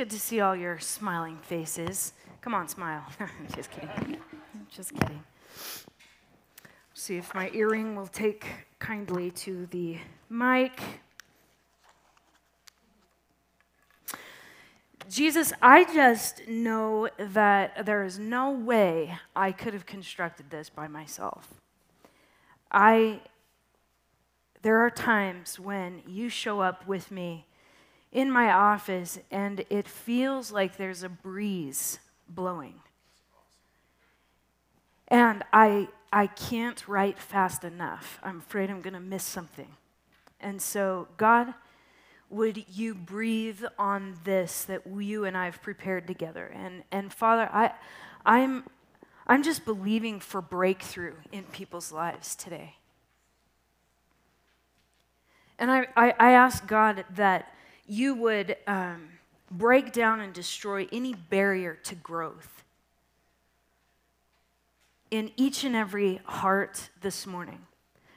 Good to see all your smiling faces. Come on, smile. Just kidding. Just kidding. See if my earring will take kindly to the mic. Jesus, I just know that there is no way I could have constructed this by myself. I there are times when you show up with me in my office and it feels like there's a breeze blowing. And I, I can't write fast enough. I'm afraid I'm going to miss something. And so, God, would you breathe on this that you and I have prepared together? And, and Father, I, I'm, I'm just believing for breakthrough in people's lives today. And I, I, I ask God that you would um, break down and destroy any barrier to growth in each and every heart this morning.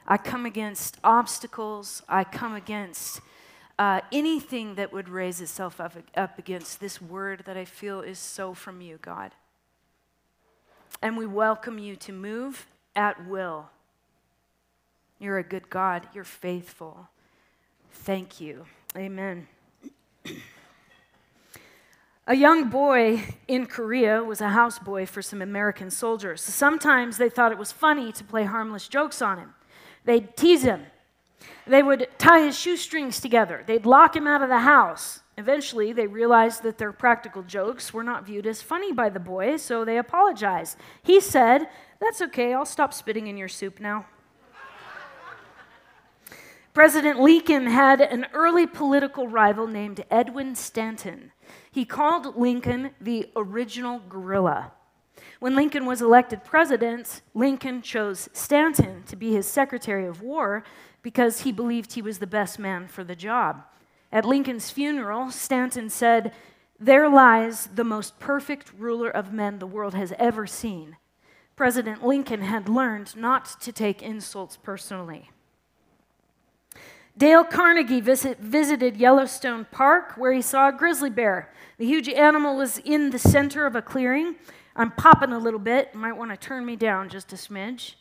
I come against obstacles, I come against uh, anything that would raise itself up, up against this word that I feel is so from you, God. And we welcome you to move at will. You're a good God, you're faithful. Thank you. Amen. A young boy in Korea was a houseboy for some American soldiers. Sometimes they thought it was funny to play harmless jokes on him. They'd tease him. They would tie his shoestrings together. They'd lock him out of the house. Eventually, they realized that their practical jokes were not viewed as funny by the boy, so they apologized. He said, That's okay, I'll stop spitting in your soup now. President Lincoln had an early political rival named Edwin Stanton. He called Lincoln the original guerrilla. When Lincoln was elected president, Lincoln chose Stanton to be his Secretary of War because he believed he was the best man for the job. At Lincoln's funeral, Stanton said, There lies the most perfect ruler of men the world has ever seen. President Lincoln had learned not to take insults personally. Dale Carnegie visit, visited Yellowstone Park where he saw a grizzly bear. The huge animal was in the center of a clearing. I'm popping a little bit. Might want to turn me down just a smidge.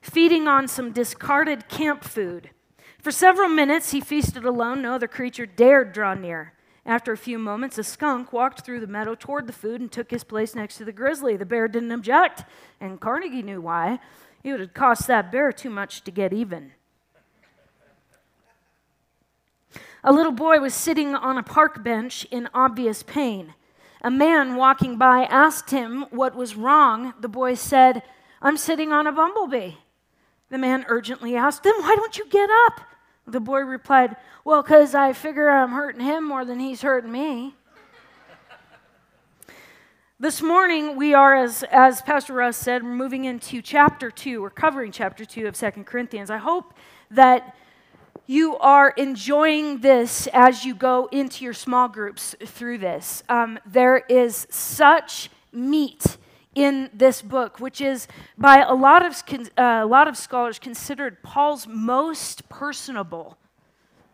Feeding on some discarded camp food. For several minutes, he feasted alone. No other creature dared draw near. After a few moments, a skunk walked through the meadow toward the food and took his place next to the grizzly. The bear didn't object, and Carnegie knew why. It would have cost that bear too much to get even. A little boy was sitting on a park bench in obvious pain. A man walking by asked him what was wrong. The boy said, I'm sitting on a bumblebee. The man urgently asked, Then why don't you get up? The boy replied, Well, because I figure I'm hurting him more than he's hurting me. This morning, we are, as, as Pastor Russ said, moving into chapter 2. We're covering chapter 2 of Second Corinthians. I hope that you are enjoying this as you go into your small groups through this. Um, there is such meat in this book, which is by a lot of, uh, a lot of scholars considered Paul's most personable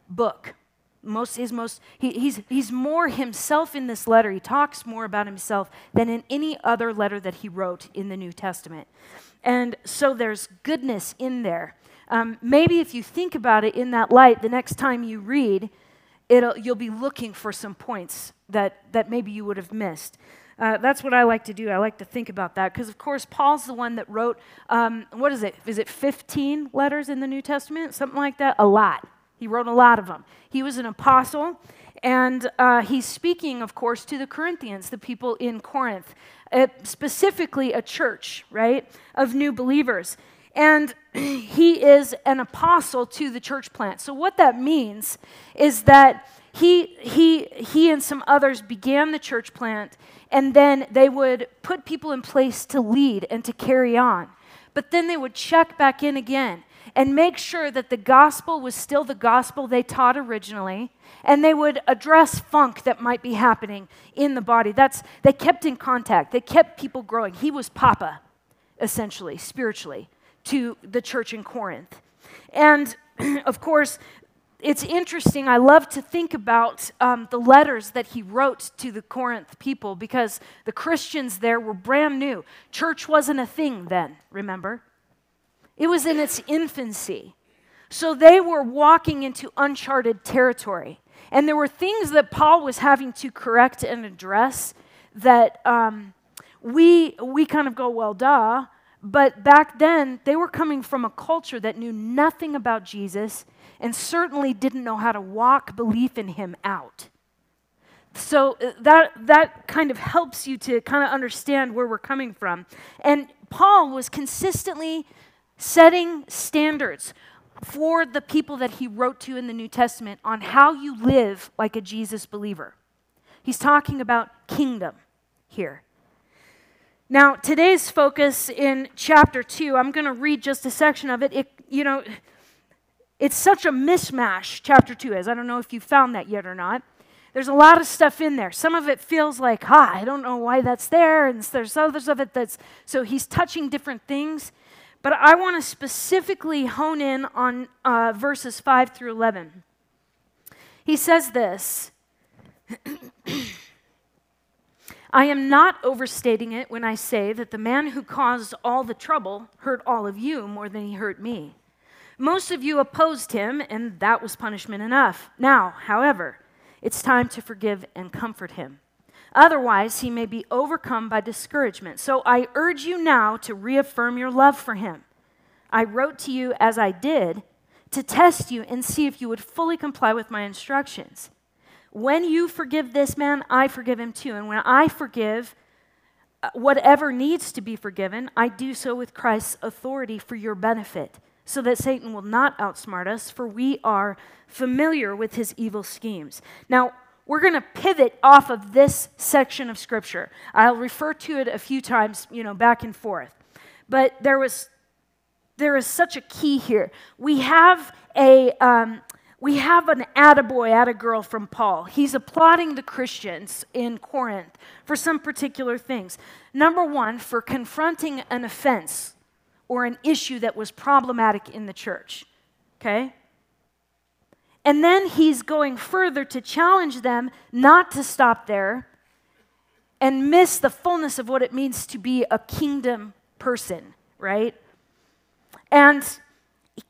book. Most, his most, he, he's, he's more himself in this letter. He talks more about himself than in any other letter that he wrote in the New Testament. And so there's goodness in there. Um, maybe if you think about it in that light, the next time you read, it'll, you'll be looking for some points that, that maybe you would have missed. Uh, that's what I like to do. I like to think about that because, of course, Paul's the one that wrote, um, what is it? Is it 15 letters in the New Testament? Something like that? A lot. He wrote a lot of them. He was an apostle, and uh, he's speaking, of course, to the Corinthians, the people in Corinth, uh, specifically a church, right, of new believers. And he is an apostle to the church plant. So, what that means is that he, he, he and some others began the church plant, and then they would put people in place to lead and to carry on. But then they would check back in again and make sure that the gospel was still the gospel they taught originally and they would address funk that might be happening in the body that's they kept in contact they kept people growing he was papa essentially spiritually to the church in Corinth. And of course, it's interesting. I love to think about um, the letters that he wrote to the Corinth people because the Christians there were brand new. Church wasn't a thing then, remember? It was in its infancy. So they were walking into uncharted territory. And there were things that Paul was having to correct and address that um, we, we kind of go, well, duh. But back then, they were coming from a culture that knew nothing about Jesus and certainly didn't know how to walk belief in him out. So uh, that, that kind of helps you to kind of understand where we're coming from. And Paul was consistently setting standards for the people that he wrote to in the New Testament on how you live like a Jesus believer. He's talking about kingdom here. Now, today's focus in chapter 2, I'm going to read just a section of it. it. You know, it's such a mishmash, chapter 2 is. I don't know if you found that yet or not. There's a lot of stuff in there. Some of it feels like, ah, I don't know why that's there. And there's others of it that's, so he's touching different things. But I want to specifically hone in on uh, verses 5 through 11. He says this I am not overstating it when I say that the man who caused all the trouble hurt all of you more than he hurt me. Most of you opposed him, and that was punishment enough. Now, however, it's time to forgive and comfort him. Otherwise, he may be overcome by discouragement. So I urge you now to reaffirm your love for him. I wrote to you as I did to test you and see if you would fully comply with my instructions. When you forgive this man, I forgive him too. And when I forgive uh, whatever needs to be forgiven, I do so with Christ's authority for your benefit, so that Satan will not outsmart us, for we are familiar with his evil schemes. Now, we're going to pivot off of this section of scripture. I'll refer to it a few times, you know, back and forth. But there was there is such a key here. We have a um, we have an attaboy, attagirl from Paul. He's applauding the Christians in Corinth for some particular things. Number one, for confronting an offense or an issue that was problematic in the church. Okay? And then he's going further to challenge them not to stop there and miss the fullness of what it means to be a kingdom person, right? And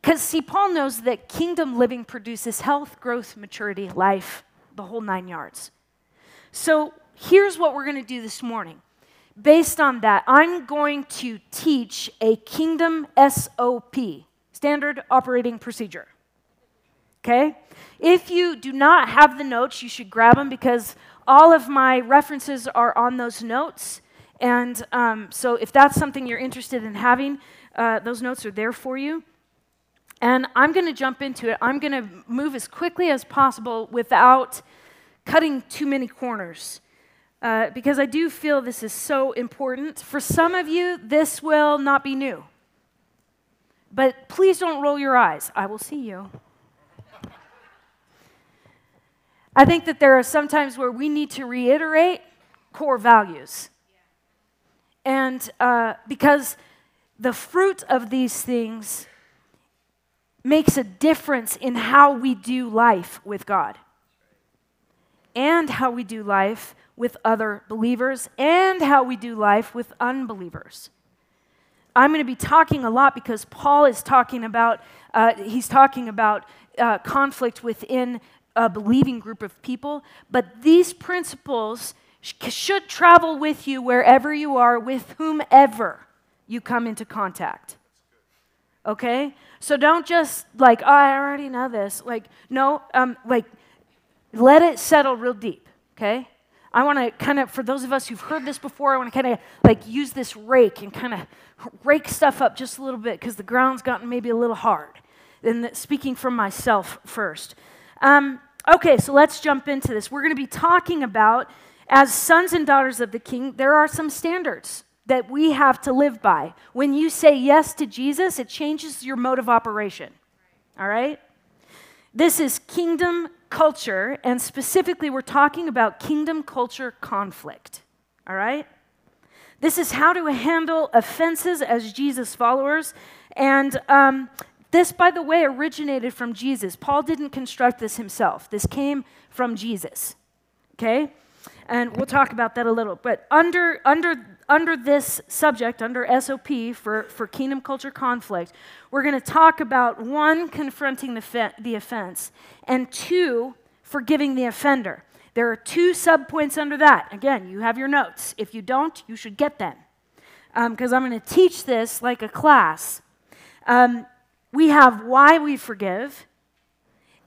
because, see, Paul knows that kingdom living produces health, growth, maturity, life, the whole nine yards. So here's what we're going to do this morning. Based on that, I'm going to teach a kingdom SOP, standard operating procedure okay? If you do not have the notes, you should grab them because all of my references are on those notes. And um, so if that's something you're interested in having, uh, those notes are there for you. And I'm going to jump into it. I'm going to move as quickly as possible without cutting too many corners. Uh, because I do feel this is so important. For some of you, this will not be new. But please don't roll your eyes. I will see you. I think that there are some times where we need to reiterate core values. And uh, because the fruit of these things makes a difference in how we do life with God and how we do life with other believers and how we do life with unbelievers. I'm going to be talking a lot because Paul is talking about, uh, he's talking about uh, conflict within a believing group of people, but these principles should travel with you wherever you are, with whomever you come into contact. Okay? So don't just like, oh, I already know this. Like, no, um, like, let it settle real deep. Okay? I want to kind of, for those of us who've heard this before, I want to kind of like use this rake and kind of rake stuff up just a little bit because the ground's gotten maybe a little hard. And speaking from myself first. Um, okay, so let's jump into this. We're going to be talking about, as sons and daughters of the king, there are some standards that we have to live by. When you say yes to Jesus, it changes your mode of operation. All right? This is kingdom culture, and specifically, we're talking about kingdom culture conflict. All right? This is how to handle offenses as Jesus followers. And um, This, by the way, originated from Jesus. Paul didn't construct this himself, this came from Jesus. Okay? And we'll talk about that a little. But under, under, under this subject, under SOP for, for kingdom culture conflict, we're going to talk about one, confronting the, the offense, and two, forgiving the offender. There are two subpoints under that. Again, you have your notes. If you don't, you should get them. Because um, I'm going to teach this like a class. Um, we have why we forgive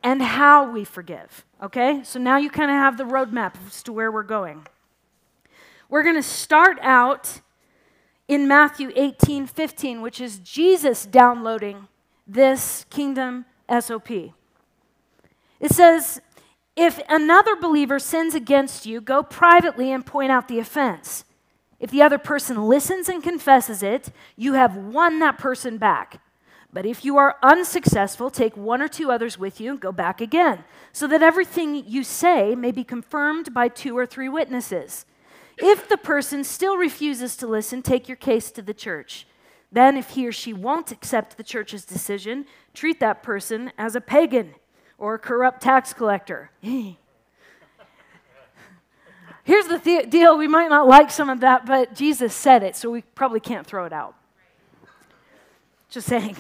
and how we forgive. Okay? So now you kind of have the roadmap as to where we're going. We're going to start out in Matthew 18 15, which is Jesus downloading this kingdom SOP. It says, If another believer sins against you, go privately and point out the offense. If the other person listens and confesses it, you have won that person back. But if you are unsuccessful, take one or two others with you and go back again, so that everything you say may be confirmed by two or three witnesses. If the person still refuses to listen, take your case to the church. Then, if he or she won't accept the church's decision, treat that person as a pagan or a corrupt tax collector. Here's the th- deal we might not like some of that, but Jesus said it, so we probably can't throw it out. Just saying.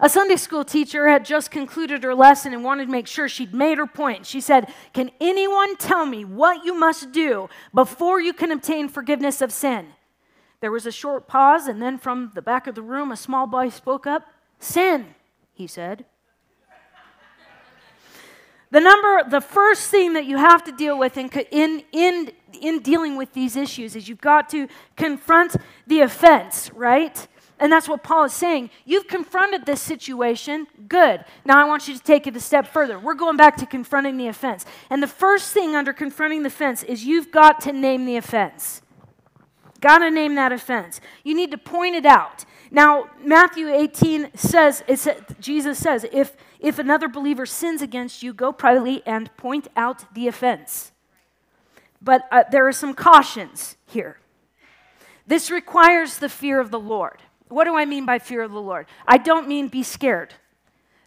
A Sunday school teacher had just concluded her lesson and wanted to make sure she'd made her point. She said, Can anyone tell me what you must do before you can obtain forgiveness of sin? There was a short pause, and then from the back of the room, a small boy spoke up. Sin, he said. the number, the first thing that you have to deal with in, in, in, in dealing with these issues is you've got to confront the offense, right? And that's what Paul is saying. You've confronted this situation. Good. Now I want you to take it a step further. We're going back to confronting the offense. And the first thing under confronting the offense is you've got to name the offense. Got to name that offense. You need to point it out. Now, Matthew 18 says, it says Jesus says, if, if another believer sins against you, go privately and point out the offense. But uh, there are some cautions here. This requires the fear of the Lord. What do I mean by fear of the Lord? I don't mean be scared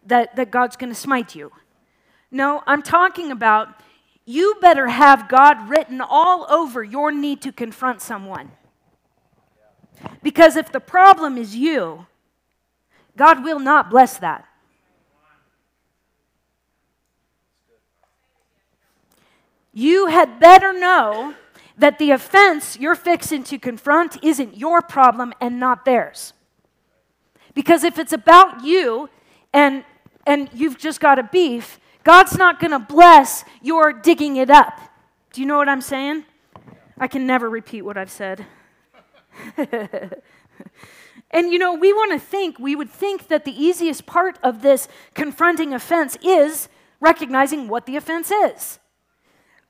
that, that God's going to smite you. No, I'm talking about you better have God written all over your need to confront someone. Because if the problem is you, God will not bless that. You had better know that the offense you're fixing to confront isn't your problem and not theirs. Because if it's about you and, and you've just got a beef, God's not going to bless your digging it up. Do you know what I'm saying? I can never repeat what I've said. and you know, we want to think, we would think that the easiest part of this confronting offense is recognizing what the offense is.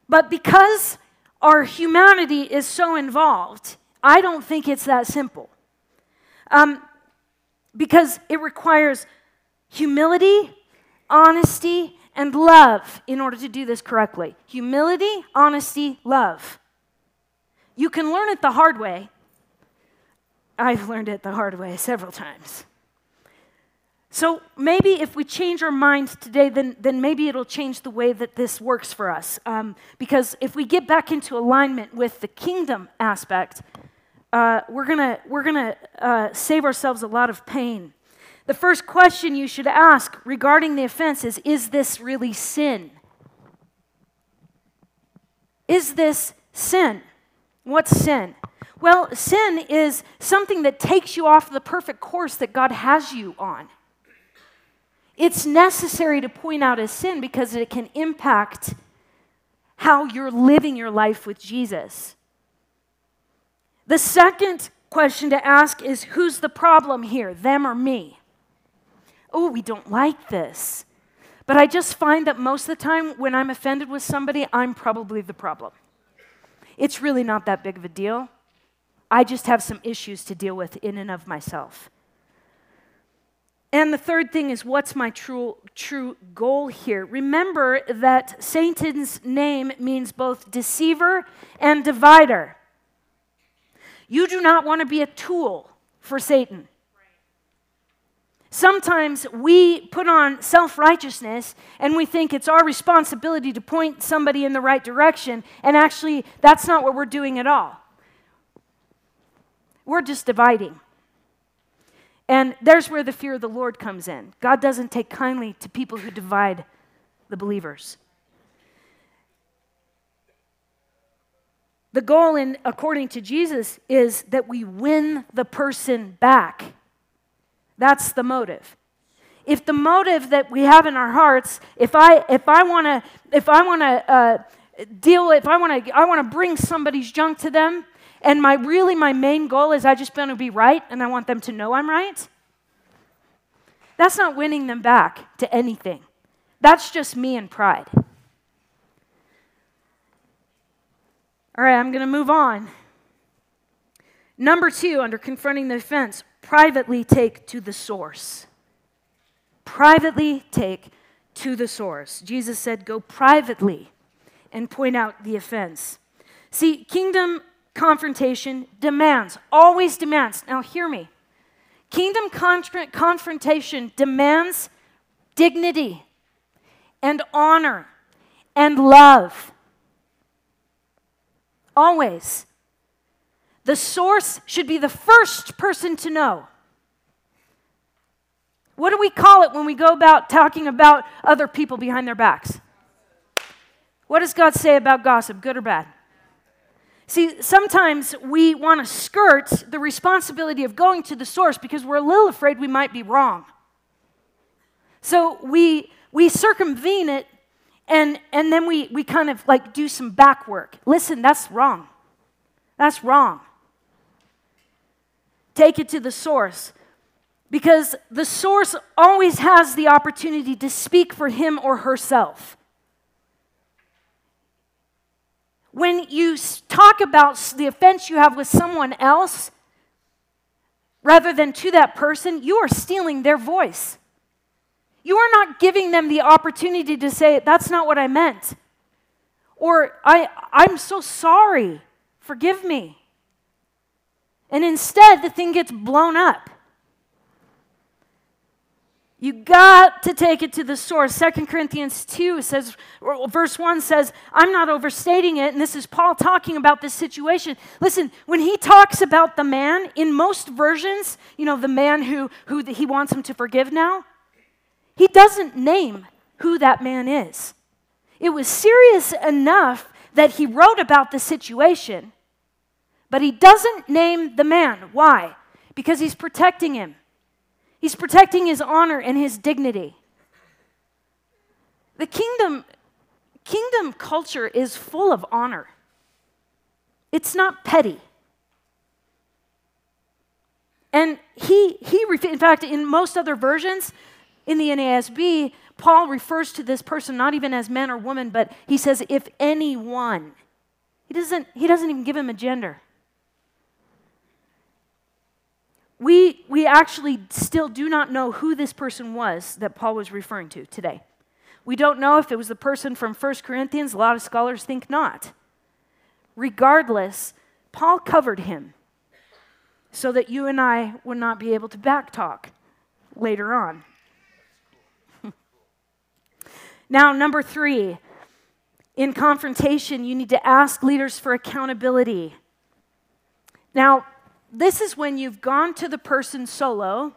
But because our humanity is so involved, I don't think it's that simple. Um, because it requires humility, honesty, and love in order to do this correctly. Humility, honesty, love. You can learn it the hard way. I've learned it the hard way several times. So maybe if we change our minds today, then, then maybe it'll change the way that this works for us. Um, because if we get back into alignment with the kingdom aspect, uh, we're going we're gonna uh, save ourselves a lot of pain. The first question you should ask regarding the offense is Is this really sin? Is this sin? What's sin? Well, sin is something that takes you off the perfect course that God has you on. It's necessary to point out as sin because it can impact how you're living your life with Jesus. The second question to ask is who's the problem here, them or me? Oh, we don't like this. But I just find that most of the time when I'm offended with somebody, I'm probably the problem. It's really not that big of a deal. I just have some issues to deal with in and of myself. And the third thing is what's my true, true goal here? Remember that Satan's name means both deceiver and divider. You do not want to be a tool for Satan. Sometimes we put on self righteousness and we think it's our responsibility to point somebody in the right direction, and actually, that's not what we're doing at all. We're just dividing. And there's where the fear of the Lord comes in. God doesn't take kindly to people who divide the believers. The goal, in, according to Jesus, is that we win the person back. That's the motive. If the motive that we have in our hearts, if I if I want to if I want to uh, deal, if I want to I want to bring somebody's junk to them, and my really my main goal is I just want to be right, and I want them to know I'm right. That's not winning them back to anything. That's just me and pride. All right, I'm going to move on. Number two, under confronting the offense, privately take to the source. Privately take to the source. Jesus said, Go privately and point out the offense. See, kingdom confrontation demands, always demands. Now, hear me. Kingdom confrontation demands dignity and honor and love. Always. The source should be the first person to know. What do we call it when we go about talking about other people behind their backs? What does God say about gossip, good or bad? See, sometimes we want to skirt the responsibility of going to the source because we're a little afraid we might be wrong. So we, we circumvene it and, and then we, we kind of like do some back work. Listen, that's wrong. That's wrong. Take it to the source because the source always has the opportunity to speak for him or herself. When you talk about the offense you have with someone else, rather than to that person, you are stealing their voice. You are not giving them the opportunity to say, That's not what I meant. Or, I, I'm so sorry. Forgive me. And instead, the thing gets blown up. You got to take it to the source. Second Corinthians 2 says, verse 1 says, I'm not overstating it, and this is Paul talking about this situation. Listen, when he talks about the man, in most versions, you know, the man who, who he wants him to forgive now, he doesn't name who that man is. It was serious enough that he wrote about the situation, but he doesn't name the man. Why? Because he's protecting him. He's protecting his honor and his dignity. The kingdom kingdom culture is full of honor. It's not petty. And he he in fact in most other versions in the NASB Paul refers to this person not even as man or woman but he says if anyone. He doesn't he doesn't even give him a gender we, we actually still do not know who this person was that Paul was referring to today. We don't know if it was the person from 1 Corinthians. A lot of scholars think not. Regardless, Paul covered him so that you and I would not be able to backtalk later on. now, number three, in confrontation, you need to ask leaders for accountability. Now, this is when you've gone to the person solo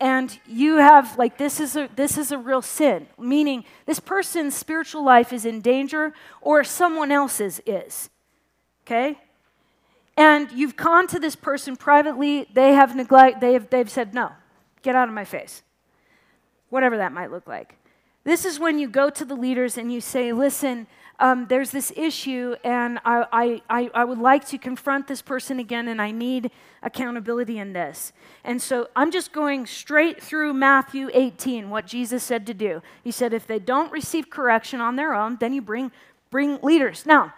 and you have like this is a this is a real sin. Meaning this person's spiritual life is in danger or someone else's is okay? And you've gone to this person privately they have neglect they have they've said no get out of my face. Whatever that might look like. This is when you go to the leaders and you say listen um, there's this issue, and I, I, I would like to confront this person again, and I need accountability in this. And so I'm just going straight through Matthew 18, what Jesus said to do. He said, if they don't receive correction on their own, then you bring, bring leaders. Now,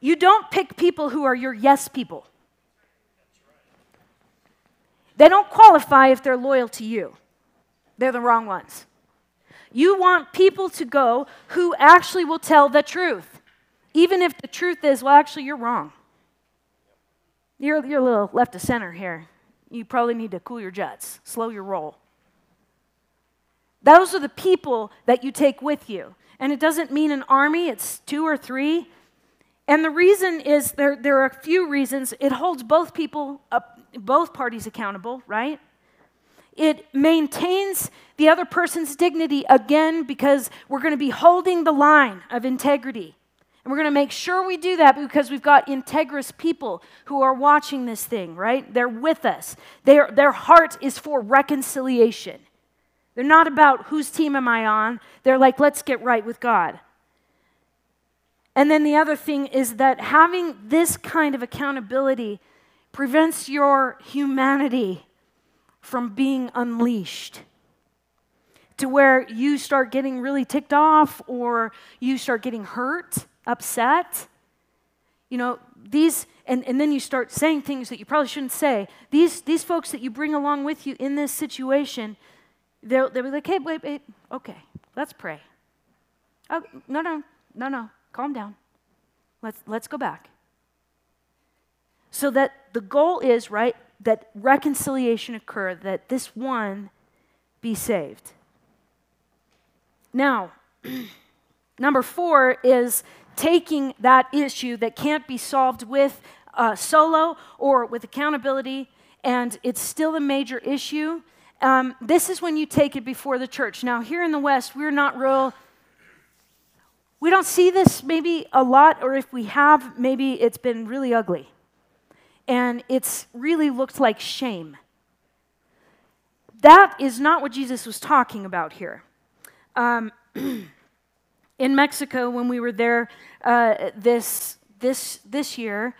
you don't pick people who are your yes people. They don't qualify if they're loyal to you. They're the wrong ones. You want people to go who actually will tell the truth, even if the truth is, well, actually, you're wrong. You're, you're a little left of center here. you probably need to cool your jets, slow your roll. Those are the people that you take with you. And it doesn't mean an army, it's two or three. And the reason is there, there are a few reasons. It holds both people up, both parties accountable, right? It maintains the other person's dignity again because we're going to be holding the line of integrity. And we're going to make sure we do that because we've got integrous people who are watching this thing, right? They're with us. Their, their heart is for reconciliation. They're not about whose team am I on. They're like, let's get right with God. And then the other thing is that having this kind of accountability prevents your humanity from being unleashed to where you start getting really ticked off or you start getting hurt, upset. You know, these, and, and then you start saying things that you probably shouldn't say. These, these folks that you bring along with you in this situation, they'll, they'll be like, hey, wait, wait, okay, let's pray. Oh, no, no, no, no, calm down. Let's, let's go back. So that the goal is, right, that reconciliation occur, that this one be saved. Now, number four is taking that issue that can't be solved with uh, solo or with accountability, and it's still a major issue. Um, this is when you take it before the church. Now, here in the West, we're not real. We don't see this maybe a lot, or if we have, maybe it's been really ugly and it's really looked like shame. That is not what Jesus was talking about here. Um, in Mexico, when we were there uh, this, this, this year,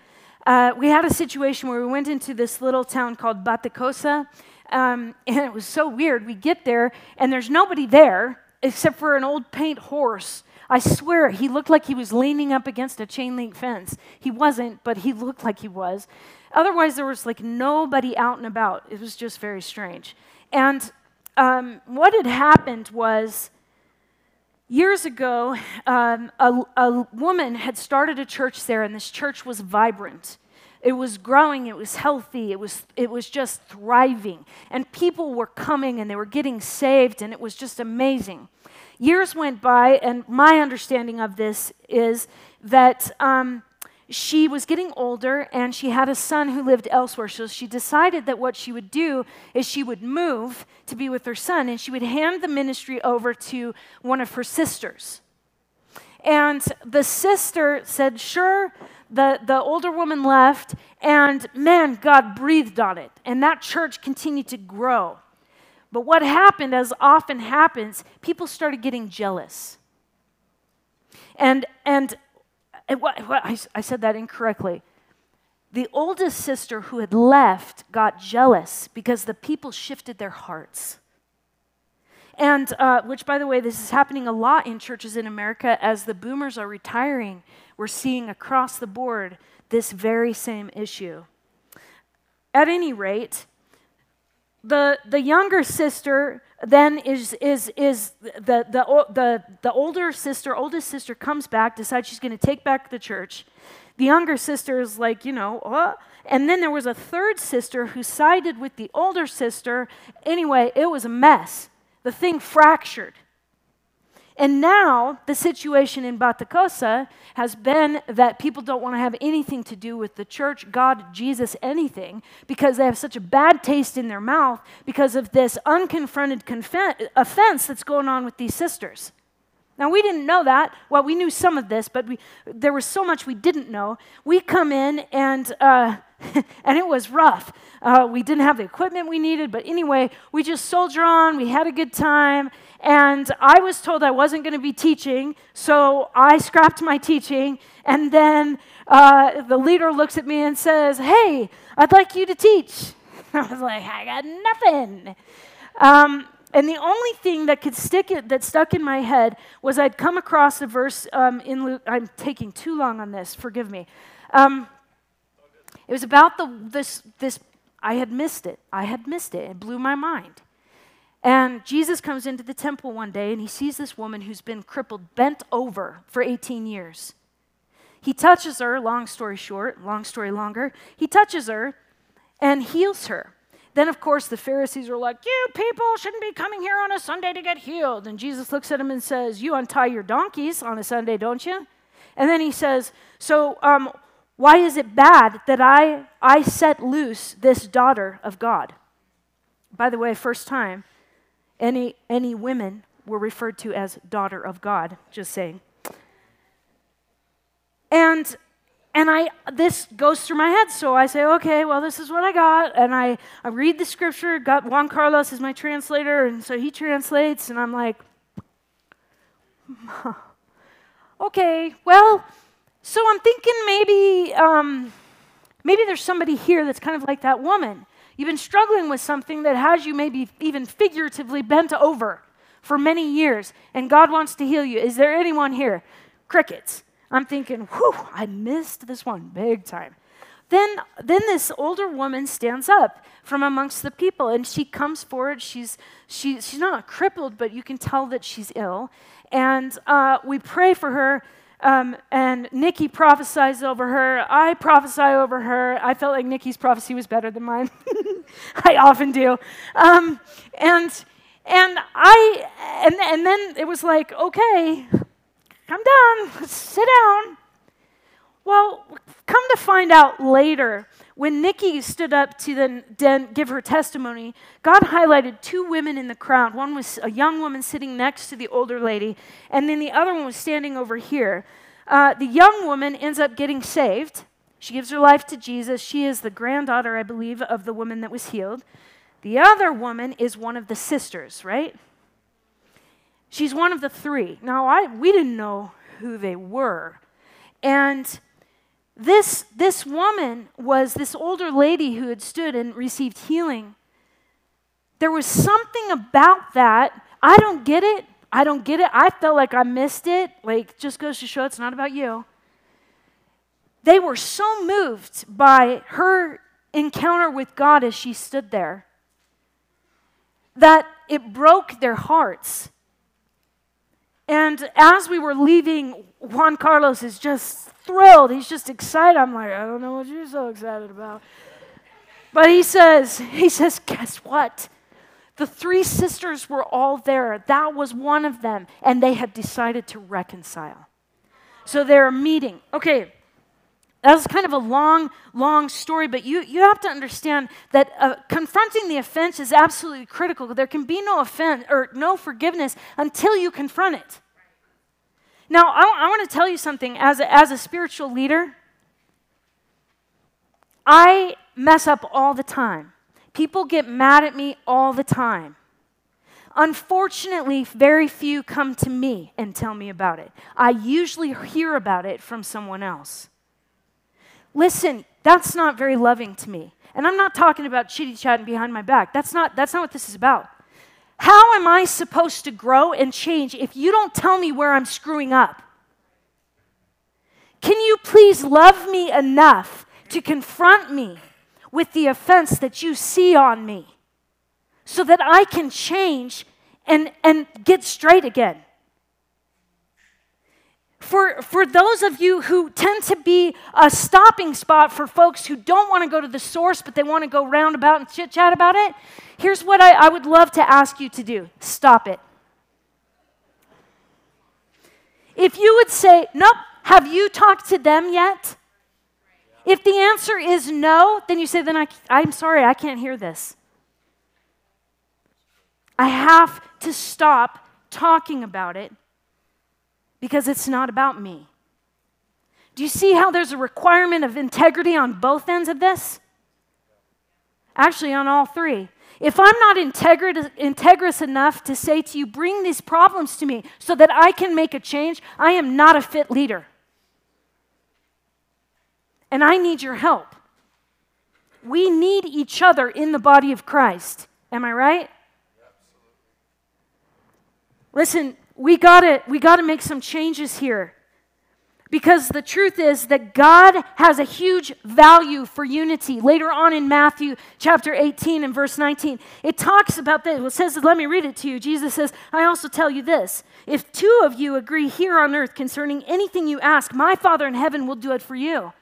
uh, we had a situation where we went into this little town called Batacosa, um, and it was so weird. We get there, and there's nobody there except for an old paint horse I swear, he looked like he was leaning up against a chain link fence. He wasn't, but he looked like he was. Otherwise, there was like nobody out and about. It was just very strange. And um, what had happened was years ago, um, a, a woman had started a church there, and this church was vibrant. It was growing, it was healthy, it was, it was just thriving. And people were coming and they were getting saved, and it was just amazing years went by, and my understanding of this is that um, she was getting older and she had a son who lived elsewhere. So she decided that what she would do is she would move to be with her son and she would hand the ministry over to one of her sisters. And the sister said, Sure. The, the older woman left, and man, God breathed on it. And that church continued to grow. But what happened, as often happens, people started getting jealous. And, and, what, what, I, I said that incorrectly. The oldest sister who had left got jealous because the people shifted their hearts. And uh, which, by the way, this is happening a lot in churches in America as the boomers are retiring. We're seeing across the board this very same issue. At any rate, the, the younger sister then is, is, is the, the, the, the older sister, oldest sister comes back, decides she's going to take back the church. The younger sister is like, you know, uh, and then there was a third sister who sided with the older sister. Anyway, it was a mess. The thing fractured. And now the situation in Batacosa has been that people don't want to have anything to do with the church, God, Jesus, anything, because they have such a bad taste in their mouth because of this unconfronted conf- offense that's going on with these sisters. Now, we didn't know that. Well, we knew some of this, but we, there was so much we didn't know. We come in, and, uh, and it was rough. Uh, we didn't have the equipment we needed, but anyway, we just soldier on. We had a good time. And I was told I wasn't going to be teaching, so I scrapped my teaching. And then uh, the leader looks at me and says, Hey, I'd like you to teach. I was like, I got nothing. Um, and the only thing that could stick it, that stuck in my head was I'd come across a verse um, in Luke. I'm taking too long on this. Forgive me. Um, it was about the this this. I had missed it. I had missed it. It blew my mind. And Jesus comes into the temple one day and he sees this woman who's been crippled, bent over for 18 years. He touches her, long story short, long story longer. He touches her and heals her. Then, of course, the Pharisees are like, You people shouldn't be coming here on a Sunday to get healed. And Jesus looks at them and says, You untie your donkeys on a Sunday, don't you? And then he says, So, um, why is it bad that I, I set loose this daughter of God? By the way, first time any, any women were referred to as daughter of God, just saying. And and I this goes through my head, so I say, okay, well, this is what I got, and I, I read the scripture. Got Juan Carlos is my translator, and so he translates, and I'm like, okay, well, so I'm thinking maybe um, maybe there's somebody here that's kind of like that woman. You've been struggling with something that has you maybe even figuratively bent over for many years, and God wants to heal you. Is there anyone here? Crickets. I'm thinking, whew, I missed this one big time. Then, then this older woman stands up from amongst the people and she comes forward. She's, she, she's not crippled, but you can tell that she's ill. And uh, we pray for her. Um, and Nikki prophesies over her. I prophesy over her. I felt like Nikki's prophecy was better than mine. I often do. Um, and and I and and then it was like, okay, I'm done. Sit down. Well, come to find out later, when Nikki stood up to then, give her testimony, God highlighted two women in the crowd. One was a young woman sitting next to the older lady, and then the other one was standing over here. Uh, the young woman ends up getting saved. She gives her life to Jesus. She is the granddaughter, I believe, of the woman that was healed. The other woman is one of the sisters, right? She's one of the three. Now, I, we didn't know who they were. And this, this woman was this older lady who had stood and received healing. There was something about that. I don't get it. I don't get it. I felt like I missed it. Like, just goes to show it's not about you. They were so moved by her encounter with God as she stood there that it broke their hearts. And as we were leaving, Juan Carlos is just thrilled. He's just excited. I'm like, I don't know what you're so excited about. But he says, he says, guess what? The three sisters were all there. That was one of them. And they had decided to reconcile. So they're meeting. Okay, that's kind of a long, long story, but you, you have to understand that uh, confronting the offense is absolutely critical. There can be no offense or no forgiveness until you confront it. Now, I, I want to tell you something as a, as a spiritual leader. I mess up all the time. People get mad at me all the time. Unfortunately, very few come to me and tell me about it. I usually hear about it from someone else. Listen, that's not very loving to me. And I'm not talking about chitty chatting behind my back. That's not, that's not what this is about. How am I supposed to grow and change if you don't tell me where I'm screwing up? Can you please love me enough to confront me with the offense that you see on me so that I can change and, and get straight again? For, for those of you who tend to be a stopping spot for folks who don't want to go to the source, but they want to go roundabout and chit chat about it, here's what I, I would love to ask you to do stop it. If you would say, Nope, have you talked to them yet? If the answer is no, then you say, Then I, I'm sorry, I can't hear this. I have to stop talking about it because it's not about me. Do you see how there's a requirement of integrity on both ends of this? Actually, on all three. If I'm not integrous enough to say to you, bring these problems to me so that I can make a change, I am not a fit leader. And I need your help. We need each other in the body of Christ. Am I right? Absolutely. Listen, we gotta, we gotta make some changes here. Because the truth is that God has a huge value for unity. Later on in Matthew chapter 18 and verse 19, it talks about this. It says, let me read it to you. Jesus says, I also tell you this if two of you agree here on earth concerning anything you ask, my Father in heaven will do it for you.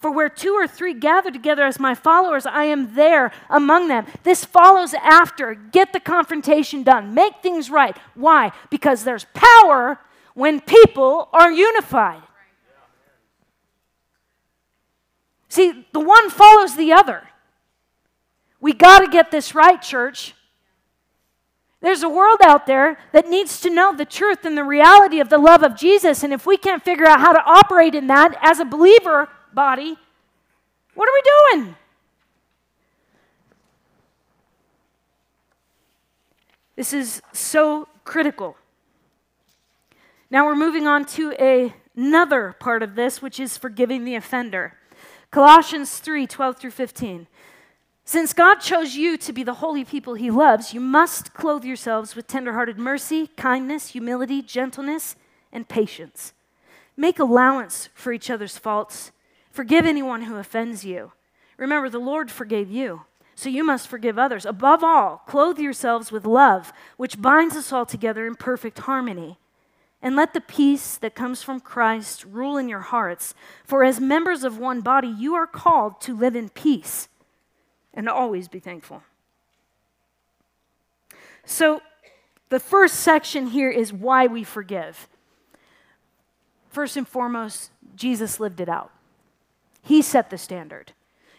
For where two or three gather together as my followers, I am there among them. This follows after. Get the confrontation done. Make things right. Why? Because there's power when people are unified. See, the one follows the other. We got to get this right, church. There's a world out there that needs to know the truth and the reality of the love of Jesus. And if we can't figure out how to operate in that as a believer body, what are we doing? This is so critical. Now we're moving on to a, another part of this, which is forgiving the offender. Colossians 3 12 through 15. Since God chose you to be the holy people he loves, you must clothe yourselves with tenderhearted mercy, kindness, humility, gentleness, and patience. Make allowance for each other's faults. Forgive anyone who offends you. Remember, the Lord forgave you, so you must forgive others. Above all, clothe yourselves with love, which binds us all together in perfect harmony. And let the peace that comes from Christ rule in your hearts, for as members of one body, you are called to live in peace and always be thankful. So, the first section here is why we forgive. First and foremost, Jesus lived it out. He set the standard.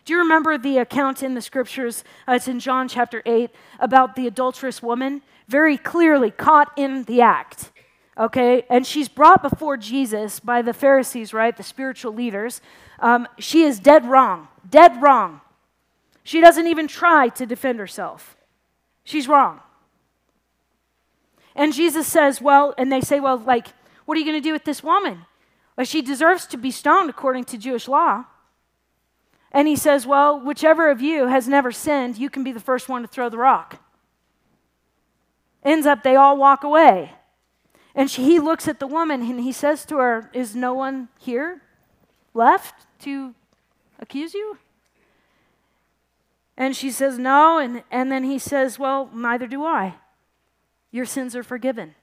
Do you remember the account in the scriptures? Uh, it's in John chapter 8 about the adulterous woman, very clearly caught in the act. Okay, and she's brought before Jesus by the Pharisees, right? The spiritual leaders. Um, she is dead wrong, dead wrong. She doesn't even try to defend herself. She's wrong. And Jesus says, Well, and they say, Well, like, what are you going to do with this woman? Well, she deserves to be stoned according to Jewish law. And he says, Well, whichever of you has never sinned, you can be the first one to throw the rock. Ends up, they all walk away. And she, he looks at the woman and he says to her, Is no one here left to accuse you? And she says, No. And, and then he says, Well, neither do I. Your sins are forgiven.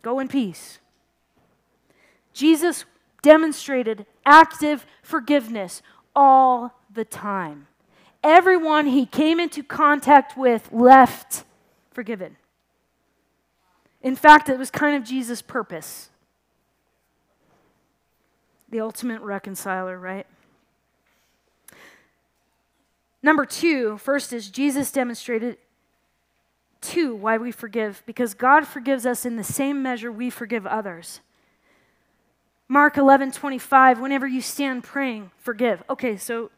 Go in peace. Jesus demonstrated active forgiveness all the time. Everyone he came into contact with left forgiven. In fact, it was kind of Jesus' purpose. The ultimate reconciler, right? Number two, first is Jesus demonstrated two why we forgive because God forgives us in the same measure we forgive others. Mark 11, 25, whenever you stand praying, forgive. Okay, so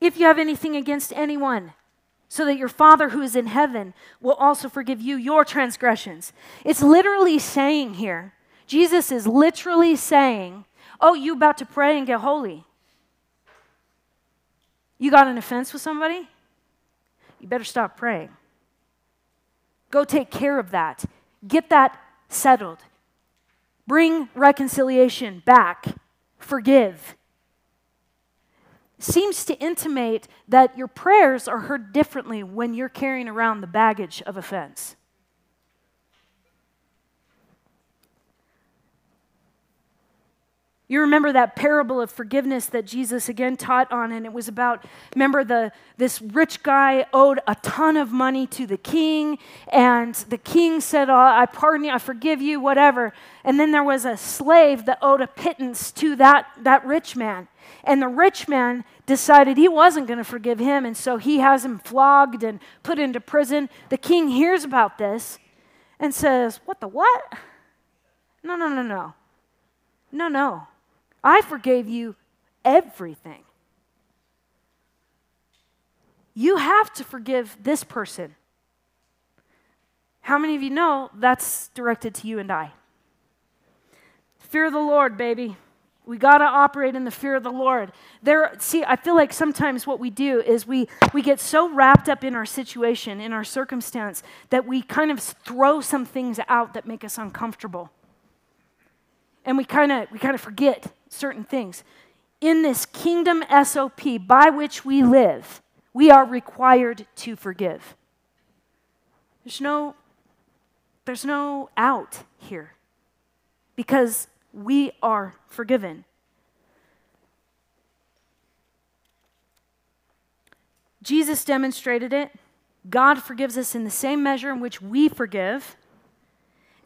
if you have anything against anyone, so that your Father who is in heaven will also forgive you your transgressions. It's literally saying here, Jesus is literally saying, Oh, you about to pray and get holy. You got an offense with somebody? You better stop praying. Go take care of that. Get that settled. Bring reconciliation back. Forgive. Seems to intimate that your prayers are heard differently when you're carrying around the baggage of offense. You remember that parable of forgiveness that Jesus again taught on, and it was about, remember, the, this rich guy owed a ton of money to the king, and the king said, oh, I pardon you, I forgive you, whatever. And then there was a slave that owed a pittance to that, that rich man. And the rich man decided he wasn't going to forgive him, and so he has him flogged and put into prison. The king hears about this and says, What the what? No, no, no, no. No, no. I forgave you everything. You have to forgive this person. How many of you know that's directed to you and I? Fear the Lord, baby. We got to operate in the fear of the Lord. There see, I feel like sometimes what we do is we we get so wrapped up in our situation, in our circumstance that we kind of throw some things out that make us uncomfortable. And we kind of we kind of forget certain things. In this kingdom SOP by which we live, we are required to forgive. There's no, there's no out here because we are forgiven. Jesus demonstrated it. God forgives us in the same measure in which we forgive.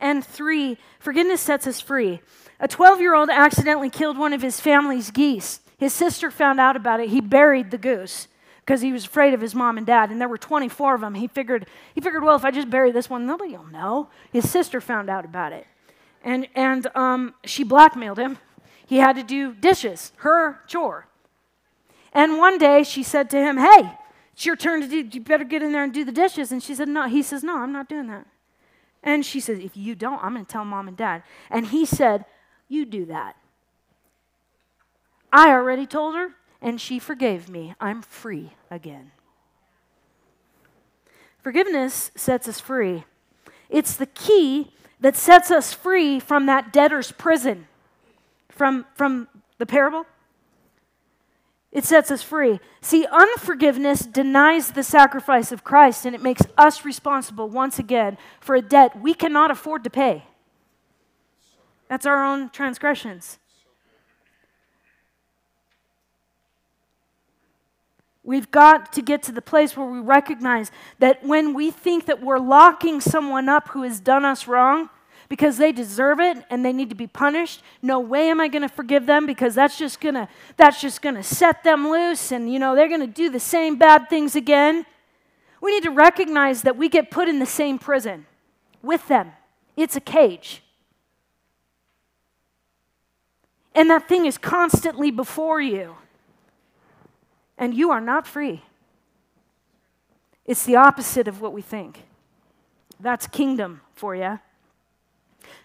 And three, forgiveness sets us free. A 12 year old accidentally killed one of his family's geese. His sister found out about it. He buried the goose because he was afraid of his mom and dad, and there were 24 of them. He figured, he figured, well, if I just bury this one, nobody will know. His sister found out about it, and and um, she blackmailed him. He had to do dishes, her chore. And one day she said to him, "Hey, it's your turn to do. You better get in there and do the dishes." And she said, "No." He says, "No, I'm not doing that." And she says, "If you don't, I'm going to tell mom and dad." And he said, "You do that." I already told her, and she forgave me. I'm free again. Forgiveness sets us free. It's the key that sets us free from that debtor's prison. From, from the parable? It sets us free. See, unforgiveness denies the sacrifice of Christ and it makes us responsible once again for a debt we cannot afford to pay. That's our own transgressions. We've got to get to the place where we recognize that when we think that we're locking someone up who has done us wrong because they deserve it and they need to be punished, no way am I going to forgive them because that's just going to that's just going to set them loose and you know they're going to do the same bad things again. We need to recognize that we get put in the same prison with them. It's a cage. And that thing is constantly before you and you are not free. It's the opposite of what we think. That's kingdom for you.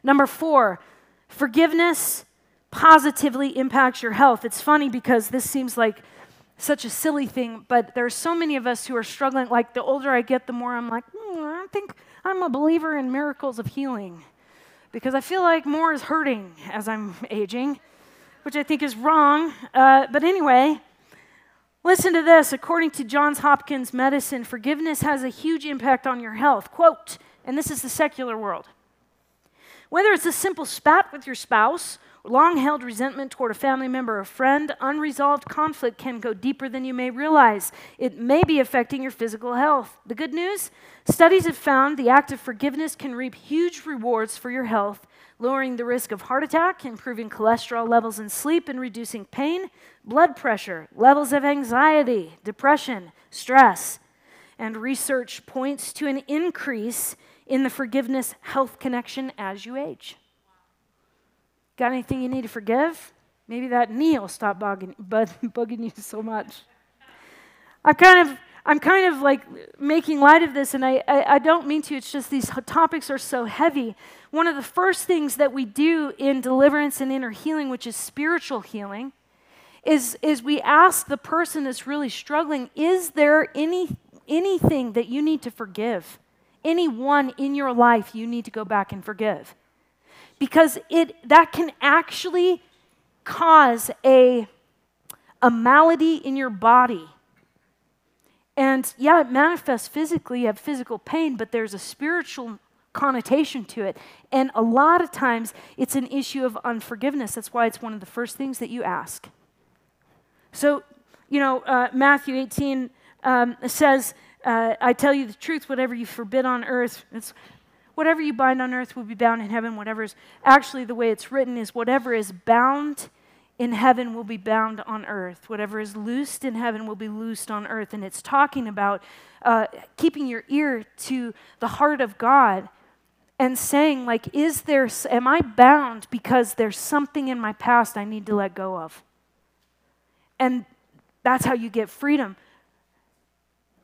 Number four, forgiveness positively impacts your health. It's funny because this seems like such a silly thing, but there are so many of us who are struggling. Like the older I get, the more I'm like, mm, I think I'm a believer in miracles of healing because I feel like more is hurting as I'm aging, which I think is wrong. Uh, but anyway, Listen to this. According to Johns Hopkins Medicine, forgiveness has a huge impact on your health. Quote, and this is the secular world. Whether it's a simple spat with your spouse, long held resentment toward a family member or friend, unresolved conflict can go deeper than you may realize. It may be affecting your physical health. The good news studies have found the act of forgiveness can reap huge rewards for your health lowering the risk of heart attack, improving cholesterol levels in sleep, and reducing pain, blood pressure, levels of anxiety, depression, stress. And research points to an increase in the forgiveness health connection as you age. Got anything you need to forgive? Maybe that knee will stop bugging, bugging you so much. I kind of I'm kind of like making light of this, and I, I, I, don't mean to. It's just these topics are so heavy. One of the first things that we do in deliverance and inner healing, which is spiritual healing, is, is we ask the person that's really struggling, is there any, anything that you need to forgive? Anyone in your life you need to go back and forgive? Because it, that can actually cause a, a malady in your body and yeah, it manifests physically, you have physical pain, but there's a spiritual connotation to it. And a lot of times it's an issue of unforgiveness. That's why it's one of the first things that you ask. So, you know, uh, Matthew 18 um, says, uh, I tell you the truth, whatever you forbid on earth, it's whatever you bind on earth will be bound in heaven. Whatever is actually the way it's written is whatever is bound in heaven will be bound on earth. Whatever is loosed in heaven will be loosed on earth. And it's talking about uh, keeping your ear to the heart of God and saying, like, is there, am I bound because there's something in my past I need to let go of? And that's how you get freedom.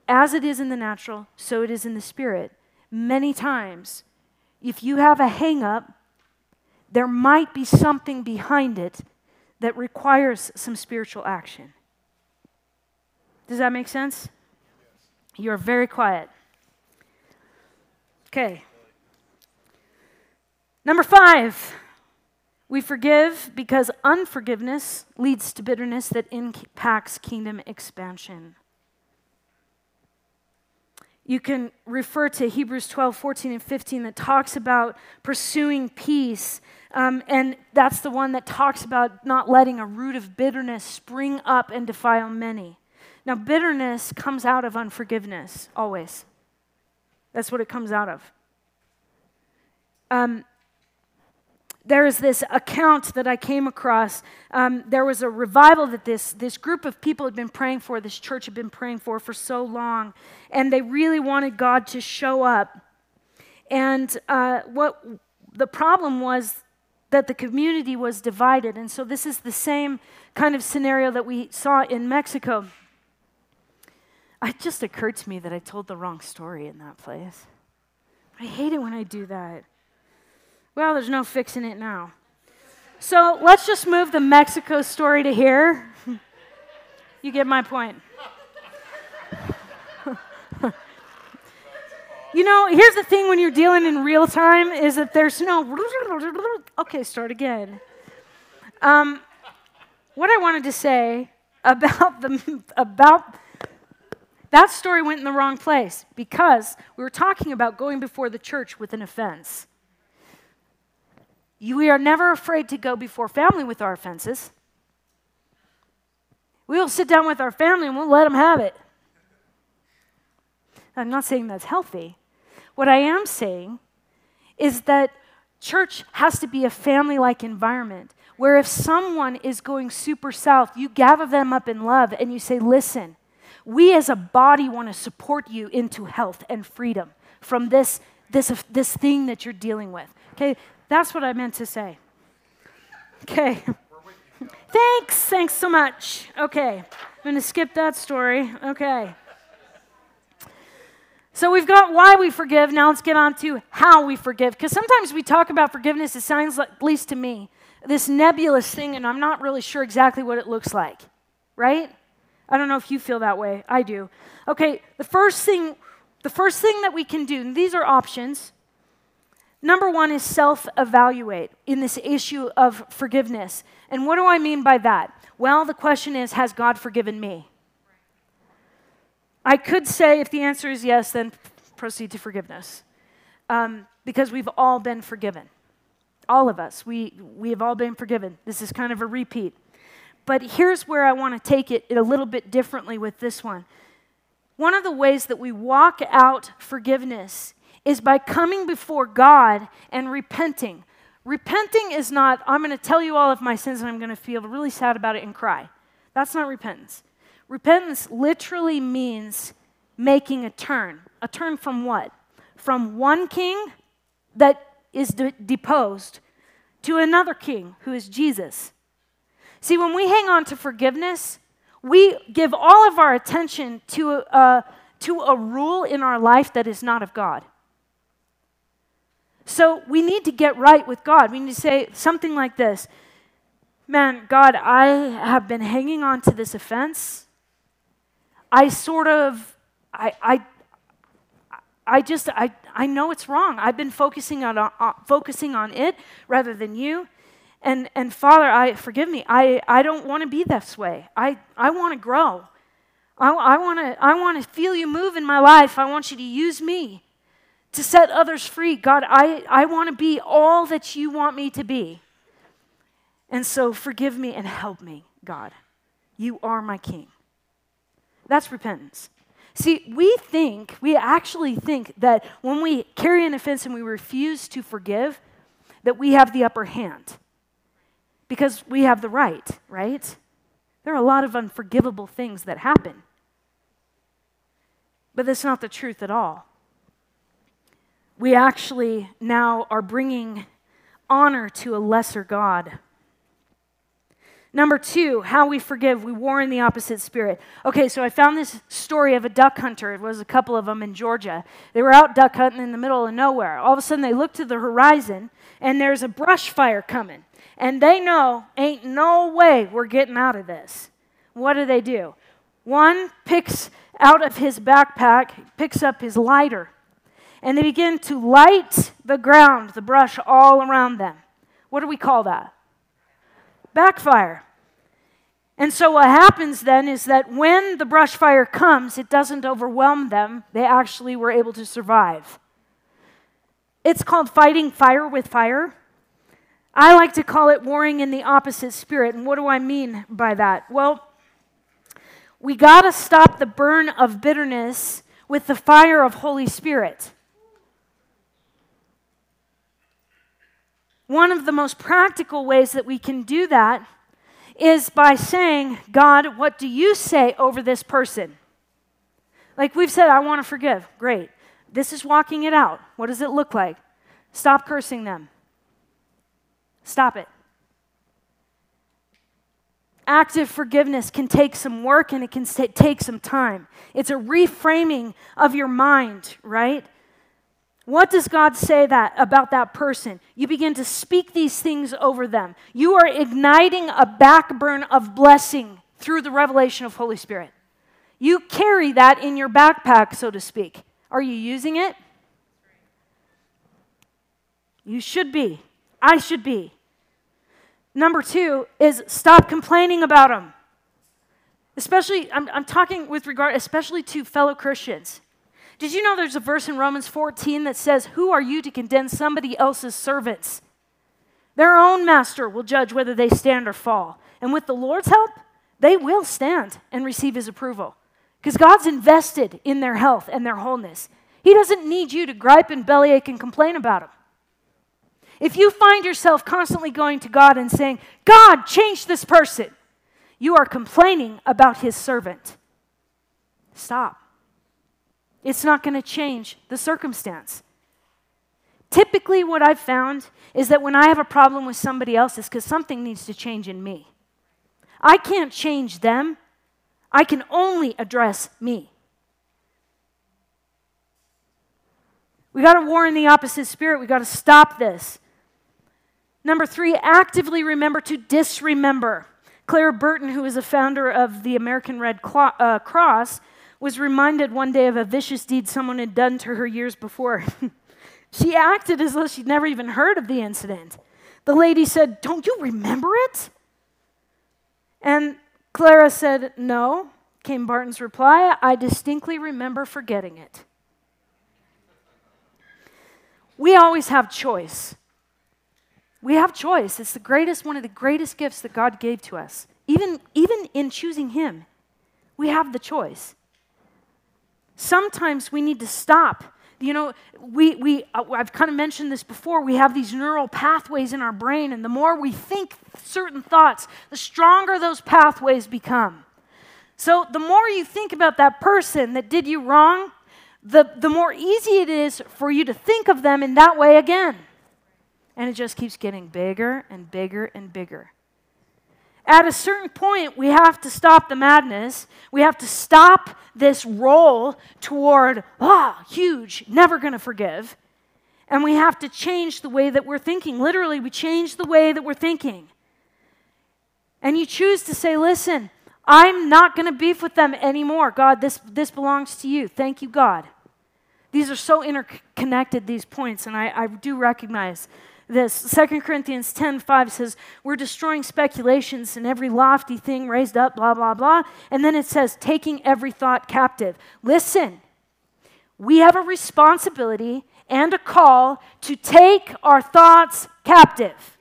As it is in the natural, so it is in the spirit. Many times, if you have a hang up, there might be something behind it that requires some spiritual action. Does that make sense? You're very quiet. Okay. Number five, we forgive because unforgiveness leads to bitterness that impacts kingdom expansion. You can refer to Hebrews 12, 14, and 15 that talks about pursuing peace. Um, and that's the one that talks about not letting a root of bitterness spring up and defile many. Now, bitterness comes out of unforgiveness, always. That's what it comes out of. Um, there is this account that I came across. Um, there was a revival that this, this group of people had been praying for, this church had been praying for for so long, and they really wanted God to show up. And uh, what the problem was that the community was divided. And so this is the same kind of scenario that we saw in Mexico. It just occurred to me that I told the wrong story in that place. I hate it when I do that. Well, there's no fixing it now. So let's just move the Mexico story to here. you get my point. You know, here's the thing when you're dealing in real time is that there's no. Okay, start again. Um, what I wanted to say about the about that story went in the wrong place because we were talking about going before the church with an offense. We are never afraid to go before family with our offenses. We will sit down with our family and we'll let them have it. I'm not saying that's healthy. What I am saying is that church has to be a family like environment where if someone is going super south, you gather them up in love and you say, listen, we as a body want to support you into health and freedom from this, this, this thing that you're dealing with. Okay, that's what I meant to say. Okay. Thanks. Thanks so much. Okay. I'm going to skip that story. Okay. So we've got why we forgive. Now let's get on to how we forgive. Because sometimes we talk about forgiveness, it sounds like, at least to me, this nebulous thing, and I'm not really sure exactly what it looks like. Right? I don't know if you feel that way. I do. Okay, the first thing, the first thing that we can do, and these are options, Number one is self evaluate in this issue of forgiveness. And what do I mean by that? Well, the question is Has God forgiven me? I could say if the answer is yes, then proceed to forgiveness. Um, because we've all been forgiven. All of us. We, we have all been forgiven. This is kind of a repeat. But here's where I want to take it a little bit differently with this one. One of the ways that we walk out forgiveness is by coming before God and repenting. Repenting is not, I'm going to tell you all of my sins and I'm going to feel really sad about it and cry. That's not repentance. Repentance literally means making a turn. A turn from what? From one king that is de- deposed to another king who is Jesus. See, when we hang on to forgiveness, we give all of our attention to a, to a rule in our life that is not of God. So we need to get right with God. We need to say something like this Man, God, I have been hanging on to this offense. I sort of, I, I, I just, I, I know it's wrong. I've been focusing on, uh, focusing on it rather than you. And, and Father, I forgive me. I, I don't want to be this way. I, I want to grow. I, I want to I want to feel you move in my life. I want you to use me to set others free. God, I, I want to be all that you want me to be. And so forgive me and help me, God. You are my king. That's repentance. See, we think, we actually think that when we carry an offense and we refuse to forgive, that we have the upper hand because we have the right, right? There are a lot of unforgivable things that happen. But that's not the truth at all we actually now are bringing honor to a lesser God. Number two, how we forgive. We war in the opposite spirit. Okay, so I found this story of a duck hunter. It was a couple of them in Georgia. They were out duck hunting in the middle of nowhere. All of a sudden, they look to the horizon, and there's a brush fire coming. And they know, ain't no way we're getting out of this. What do they do? One picks out of his backpack, picks up his lighter, and they begin to light the ground, the brush all around them. What do we call that? Backfire. And so, what happens then is that when the brush fire comes, it doesn't overwhelm them. They actually were able to survive. It's called fighting fire with fire. I like to call it warring in the opposite spirit. And what do I mean by that? Well, we got to stop the burn of bitterness with the fire of Holy Spirit. One of the most practical ways that we can do that is by saying, God, what do you say over this person? Like we've said, I want to forgive. Great. This is walking it out. What does it look like? Stop cursing them. Stop it. Active forgiveness can take some work and it can take some time. It's a reframing of your mind, right? What does God say that about that person? You begin to speak these things over them. You are igniting a backburn of blessing through the revelation of Holy Spirit. You carry that in your backpack, so to speak. Are you using it? You should be. I should be. Number two is stop complaining about them. Especially, I'm, I'm talking with regard, especially to fellow Christians. Did you know there's a verse in Romans 14 that says, Who are you to condemn somebody else's servants? Their own master will judge whether they stand or fall. And with the Lord's help, they will stand and receive his approval. Because God's invested in their health and their wholeness. He doesn't need you to gripe and bellyache and complain about them. If you find yourself constantly going to God and saying, God, change this person, you are complaining about his servant. Stop. It's not going to change the circumstance. Typically, what I've found is that when I have a problem with somebody else, it's because something needs to change in me. I can't change them, I can only address me. We got to war in the opposite spirit. We got to stop this. Number three, actively remember to disremember. Clara Barton, who is a founder of the American Red uh, Cross, was reminded one day of a vicious deed someone had done to her years before. she acted as though she'd never even heard of the incident. The lady said, Don't you remember it? And Clara said, No, came Barton's reply. I distinctly remember forgetting it. We always have choice. We have choice. It's the greatest, one of the greatest gifts that God gave to us. Even, even in choosing Him, we have the choice. Sometimes we need to stop. You know, we, we, uh, I've kind of mentioned this before. We have these neural pathways in our brain, and the more we think certain thoughts, the stronger those pathways become. So, the more you think about that person that did you wrong, the, the more easy it is for you to think of them in that way again. And it just keeps getting bigger and bigger and bigger. At a certain point, we have to stop the madness. We have to stop this roll toward, ah, huge, never going to forgive. And we have to change the way that we're thinking. Literally, we change the way that we're thinking. And you choose to say, listen, I'm not going to beef with them anymore. God, this, this belongs to you. Thank you, God. These are so interconnected, these points, and I, I do recognize this. 2 Corinthians 10 5 says, We're destroying speculations and every lofty thing raised up, blah, blah, blah. And then it says, taking every thought captive. Listen, we have a responsibility and a call to take our thoughts captive.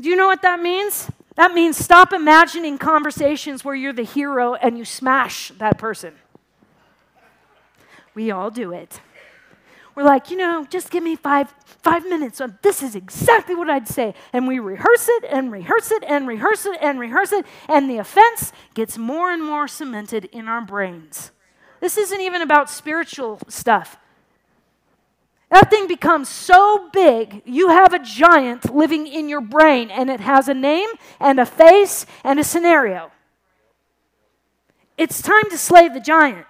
Do you know what that means? That means stop imagining conversations where you're the hero and you smash that person. We all do it. We're like, you know, just give me five, five minutes. On, this is exactly what I'd say. And we rehearse it and rehearse it and rehearse it and rehearse it. And the offense gets more and more cemented in our brains. This isn't even about spiritual stuff. That thing becomes so big, you have a giant living in your brain, and it has a name and a face and a scenario. It's time to slay the giant.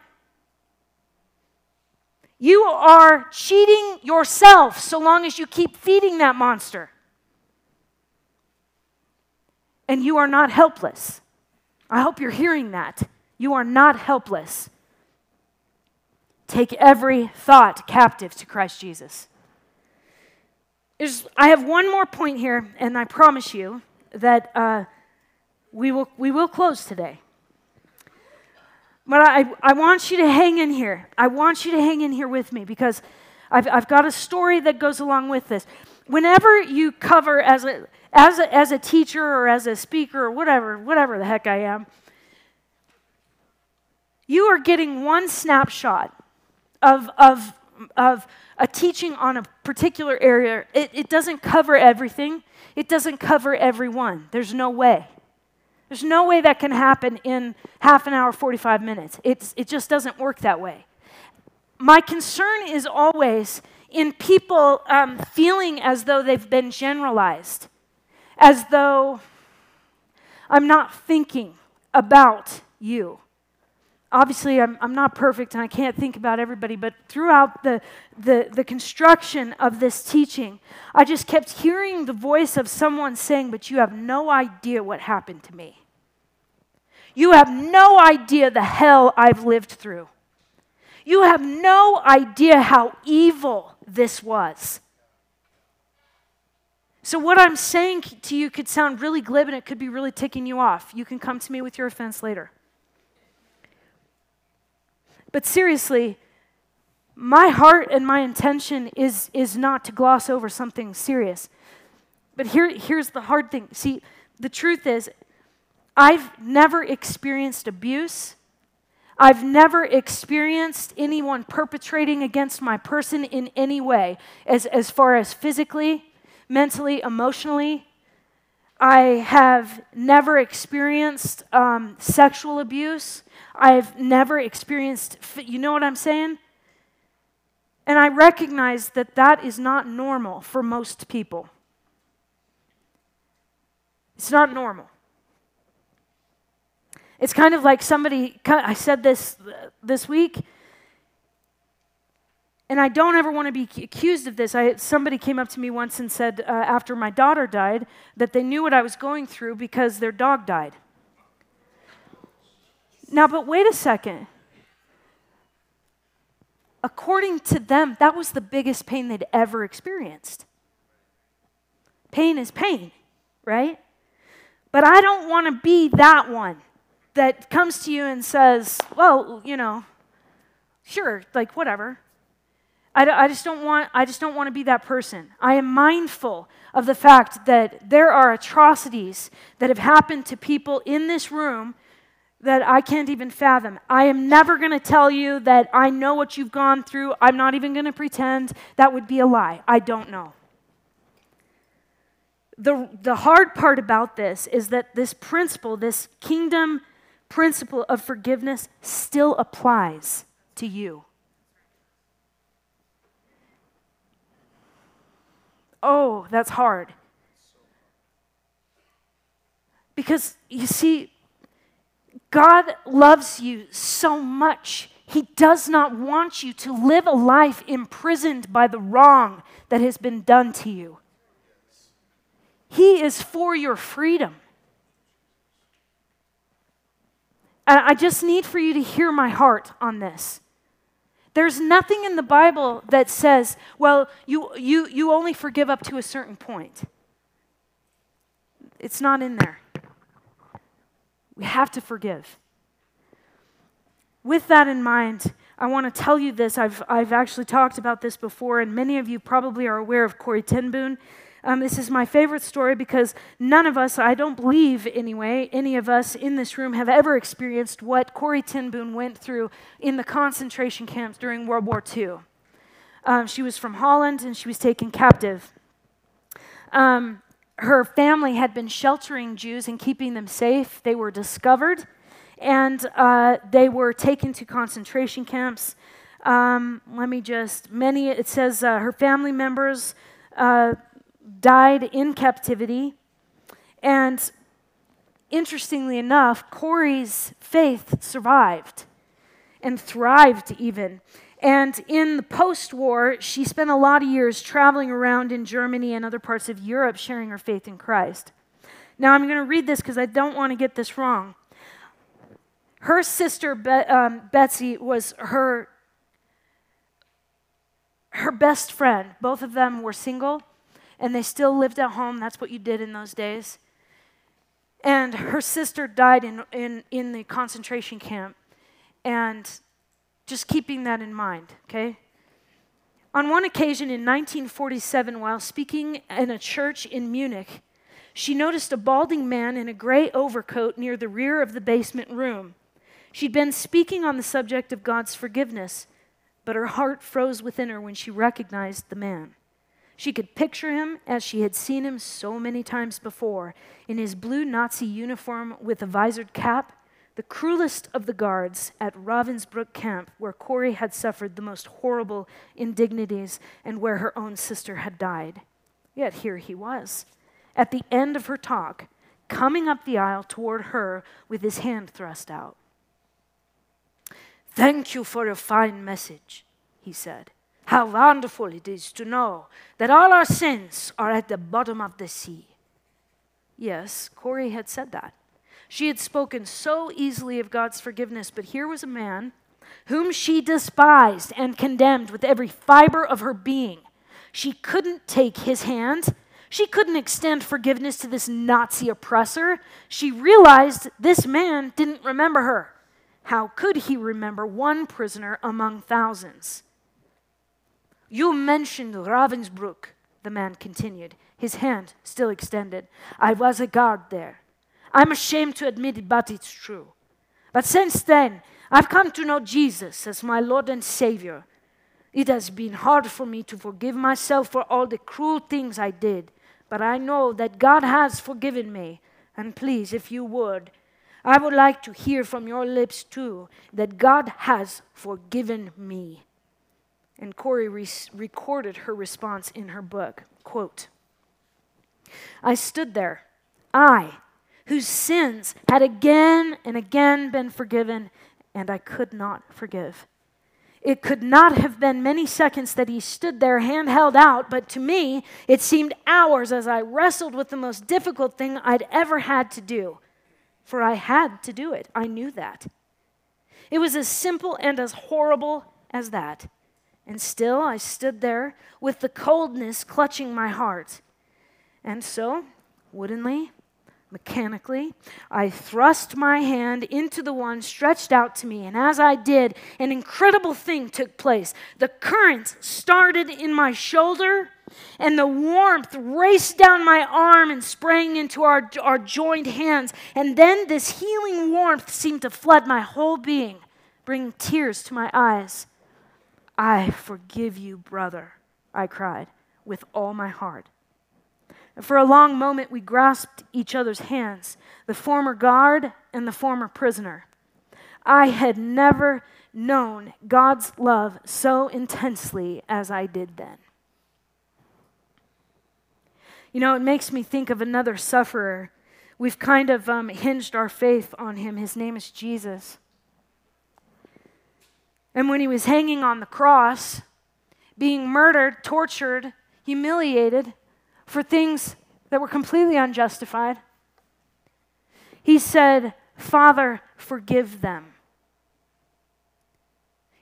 You are cheating yourself so long as you keep feeding that monster. And you are not helpless. I hope you're hearing that. You are not helpless. Take every thought captive to Christ Jesus. There's, I have one more point here, and I promise you that uh, we will, we will close today. But I, I want you to hang in here. I want you to hang in here with me because I've, I've got a story that goes along with this. Whenever you cover as a, as a, as a teacher or as a speaker or whatever, whatever the heck I am, you are getting one snapshot of, of, of a teaching on a particular area. It, it doesn't cover everything, it doesn't cover everyone. There's no way. There's no way that can happen in half an hour, 45 minutes. It's, it just doesn't work that way. My concern is always in people um, feeling as though they've been generalized, as though I'm not thinking about you obviously I'm, I'm not perfect and I can't think about everybody, but throughout the, the, the construction of this teaching, I just kept hearing the voice of someone saying, But you have no idea what happened to me. You have no idea the hell I've lived through. You have no idea how evil this was. So, what I'm saying to you could sound really glib and it could be really ticking you off. You can come to me with your offense later. But seriously, my heart and my intention is, is not to gloss over something serious. But here, here's the hard thing. See, the truth is, I've never experienced abuse. I've never experienced anyone perpetrating against my person in any way, as, as far as physically, mentally, emotionally. I have never experienced um, sexual abuse. I've never experienced, you know what I'm saying? And I recognize that that is not normal for most people. It's not normal. It's kind of like somebody, I said this this week, and I don't ever want to be accused of this. I, somebody came up to me once and said, uh, after my daughter died, that they knew what I was going through because their dog died. Now, but wait a second. According to them, that was the biggest pain they'd ever experienced. Pain is pain, right? But I don't want to be that one that comes to you and says, well, you know, sure, like whatever. I, I just don't want I just don't want to be that person. I am mindful of the fact that there are atrocities that have happened to people in this room that I can't even fathom. I am never going to tell you that I know what you've gone through. I'm not even going to pretend. That would be a lie. I don't know. The, the hard part about this is that this principle, this kingdom principle of forgiveness, still applies to you. Oh, that's hard. Because you see, God loves you so much. He does not want you to live a life imprisoned by the wrong that has been done to you. He is for your freedom. And I just need for you to hear my heart on this. There's nothing in the Bible that says, well, you, you, you only forgive up to a certain point. It's not in there. We have to forgive. With that in mind, I want to tell you this. I've, I've actually talked about this before, and many of you probably are aware of Corrie ten. Um, this is my favorite story because none of us, I don't believe anyway, any of us in this room have ever experienced what Corrie ten Boom went through in the concentration camps during World War II. Um, she was from Holland and she was taken captive. Um, her family had been sheltering Jews and keeping them safe. They were discovered and uh, they were taken to concentration camps. Um, let me just, many, it says uh, her family members uh, died in captivity. And interestingly enough, Corrie's faith survived and thrived even. And in the post war, she spent a lot of years traveling around in Germany and other parts of Europe sharing her faith in Christ. Now, I'm going to read this because I don't want to get this wrong. Her sister, Be- um, Betsy, was her, her best friend. Both of them were single and they still lived at home. That's what you did in those days. And her sister died in, in, in the concentration camp. And just keeping that in mind, okay? On one occasion in 1947, while speaking in a church in Munich, she noticed a balding man in a gray overcoat near the rear of the basement room. She'd been speaking on the subject of God's forgiveness, but her heart froze within her when she recognized the man. She could picture him as she had seen him so many times before, in his blue Nazi uniform with a visored cap, the cruelest of the guards at Ravensbrück camp, where Corrie had suffered the most horrible indignities and where her own sister had died. Yet here he was, at the end of her talk, coming up the aisle toward her with his hand thrust out. Thank you for a fine message, he said. How wonderful it is to know that all our sins are at the bottom of the sea. Yes, Corrie had said that. She had spoken so easily of God's forgiveness, but here was a man whom she despised and condemned with every fiber of her being. She couldn't take his hand. She couldn't extend forgiveness to this Nazi oppressor. She realized this man didn't remember her. How could he remember one prisoner among thousands? You mentioned Ravensbrück, the man continued, his hand still extended. I was a guard there. I'm ashamed to admit it, but it's true. But since then, I've come to know Jesus as my Lord and Savior. It has been hard for me to forgive myself for all the cruel things I did, but I know that God has forgiven me. And please, if you would, I would like to hear from your lips too that God has forgiven me. And Corrie re- recorded her response in her book. Quote I stood there, I, whose sins had again and again been forgiven, and I could not forgive. It could not have been many seconds that he stood there, hand held out, but to me, it seemed hours as I wrestled with the most difficult thing I'd ever had to do. For I had to do it. I knew that. It was as simple and as horrible as that. And still I stood there with the coldness clutching my heart. And so, woodenly, mechanically, I thrust my hand into the one stretched out to me. And as I did, an incredible thing took place. The current started in my shoulder, and the warmth raced down my arm and sprang into our, our joined hands. And then this healing warmth seemed to flood my whole being, bringing tears to my eyes. I forgive you, brother, I cried with all my heart. And for a long moment, we grasped each other's hands, the former guard and the former prisoner. I had never known God's love so intensely as I did then. You know, it makes me think of another sufferer. We've kind of um, hinged our faith on him. His name is Jesus. And when he was hanging on the cross, being murdered, tortured, humiliated for things that were completely unjustified, he said, Father, forgive them.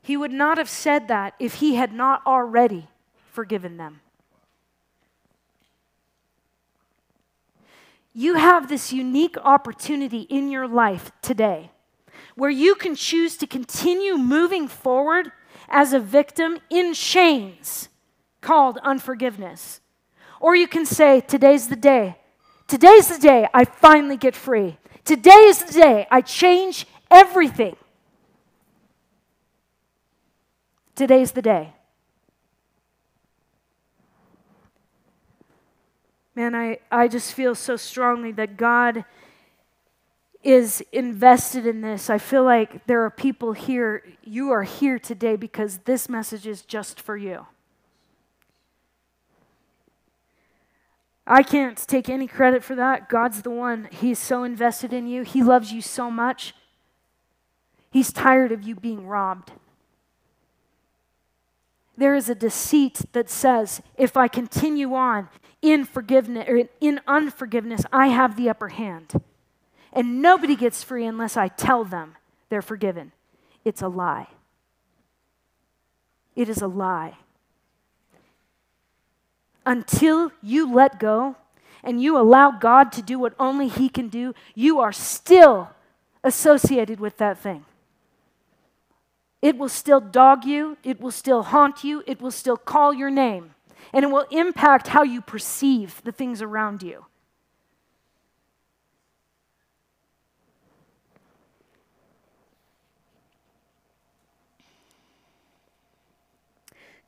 He would not have said that if he had not already forgiven them. You have this unique opportunity in your life today where you can choose to continue moving forward as a victim in chains called unforgiveness. Or you can say, Today's the day. Today's the day I finally get free. Today is the day I change everything. Today's the day. Man, I, I just feel so strongly that God is invested in this. I feel like there are people here, you are here today because this message is just for you. I can't take any credit for that. God's the one. He's so invested in you. He loves you so much. He's tired of you being robbed. There is a deceit that says if I continue on in forgiveness or in unforgiveness, I have the upper hand. And nobody gets free unless I tell them they're forgiven. It's a lie. It is a lie. Until you let go and you allow God to do what only He can do, you are still associated with that thing. It will still dog you, it will still haunt you, it will still call your name, and it will impact how you perceive the things around you.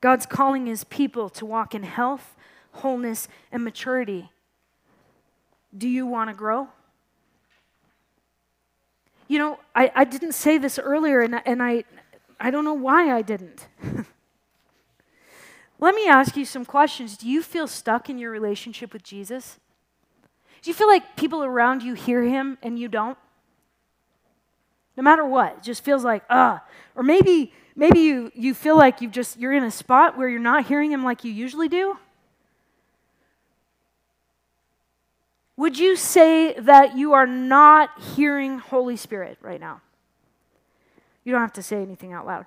God's calling his people to walk in health, wholeness, and maturity. Do you want to grow? You know, I, I didn't say this earlier, and, and I, I don't know why I didn't. Let me ask you some questions. Do you feel stuck in your relationship with Jesus? Do you feel like people around you hear him and you don't? No matter what, it just feels like, ah. Or maybe maybe you, you feel like you've just you're in a spot where you're not hearing him like you usually do. Would you say that you are not hearing holy spirit right now? You don't have to say anything out loud.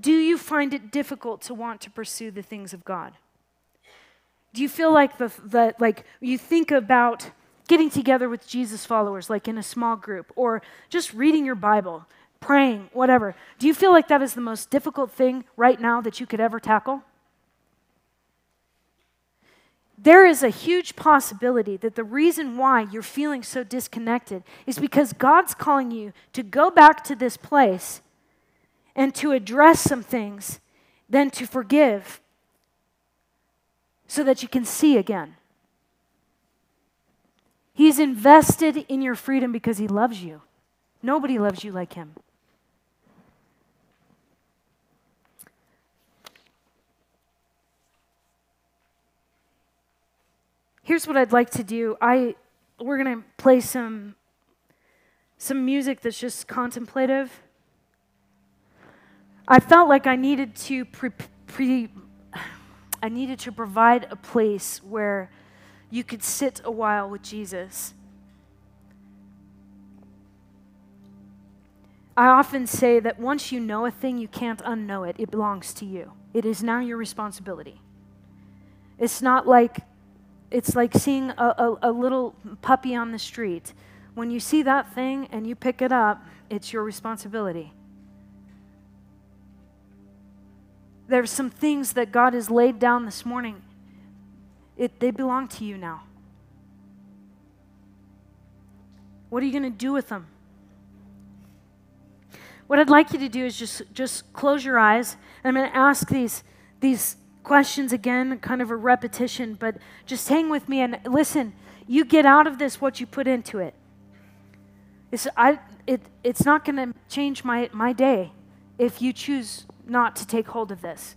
Do you find it difficult to want to pursue the things of god? Do you feel like the, the like you think about getting together with jesus followers like in a small group or just reading your bible praying, whatever. Do you feel like that is the most difficult thing right now that you could ever tackle? There is a huge possibility that the reason why you're feeling so disconnected is because God's calling you to go back to this place and to address some things, then to forgive so that you can see again. He's invested in your freedom because he loves you. Nobody loves you like him. Here's what I'd like to do. I we're going to play some some music that's just contemplative. I felt like I needed to pre, pre I needed to provide a place where you could sit a while with Jesus. I often say that once you know a thing, you can't unknow it. It belongs to you. It is now your responsibility. It's not like it's like seeing a, a, a little puppy on the street. When you see that thing and you pick it up, it's your responsibility. There's some things that God has laid down this morning. It, they belong to you now. What are you going to do with them? What I'd like you to do is just, just close your eyes. and I'm going to ask these, these questions again, kind of a repetition, but just hang with me and listen. You get out of this what you put into it. It's, I, it, it's not going to change my, my day if you choose not to take hold of this.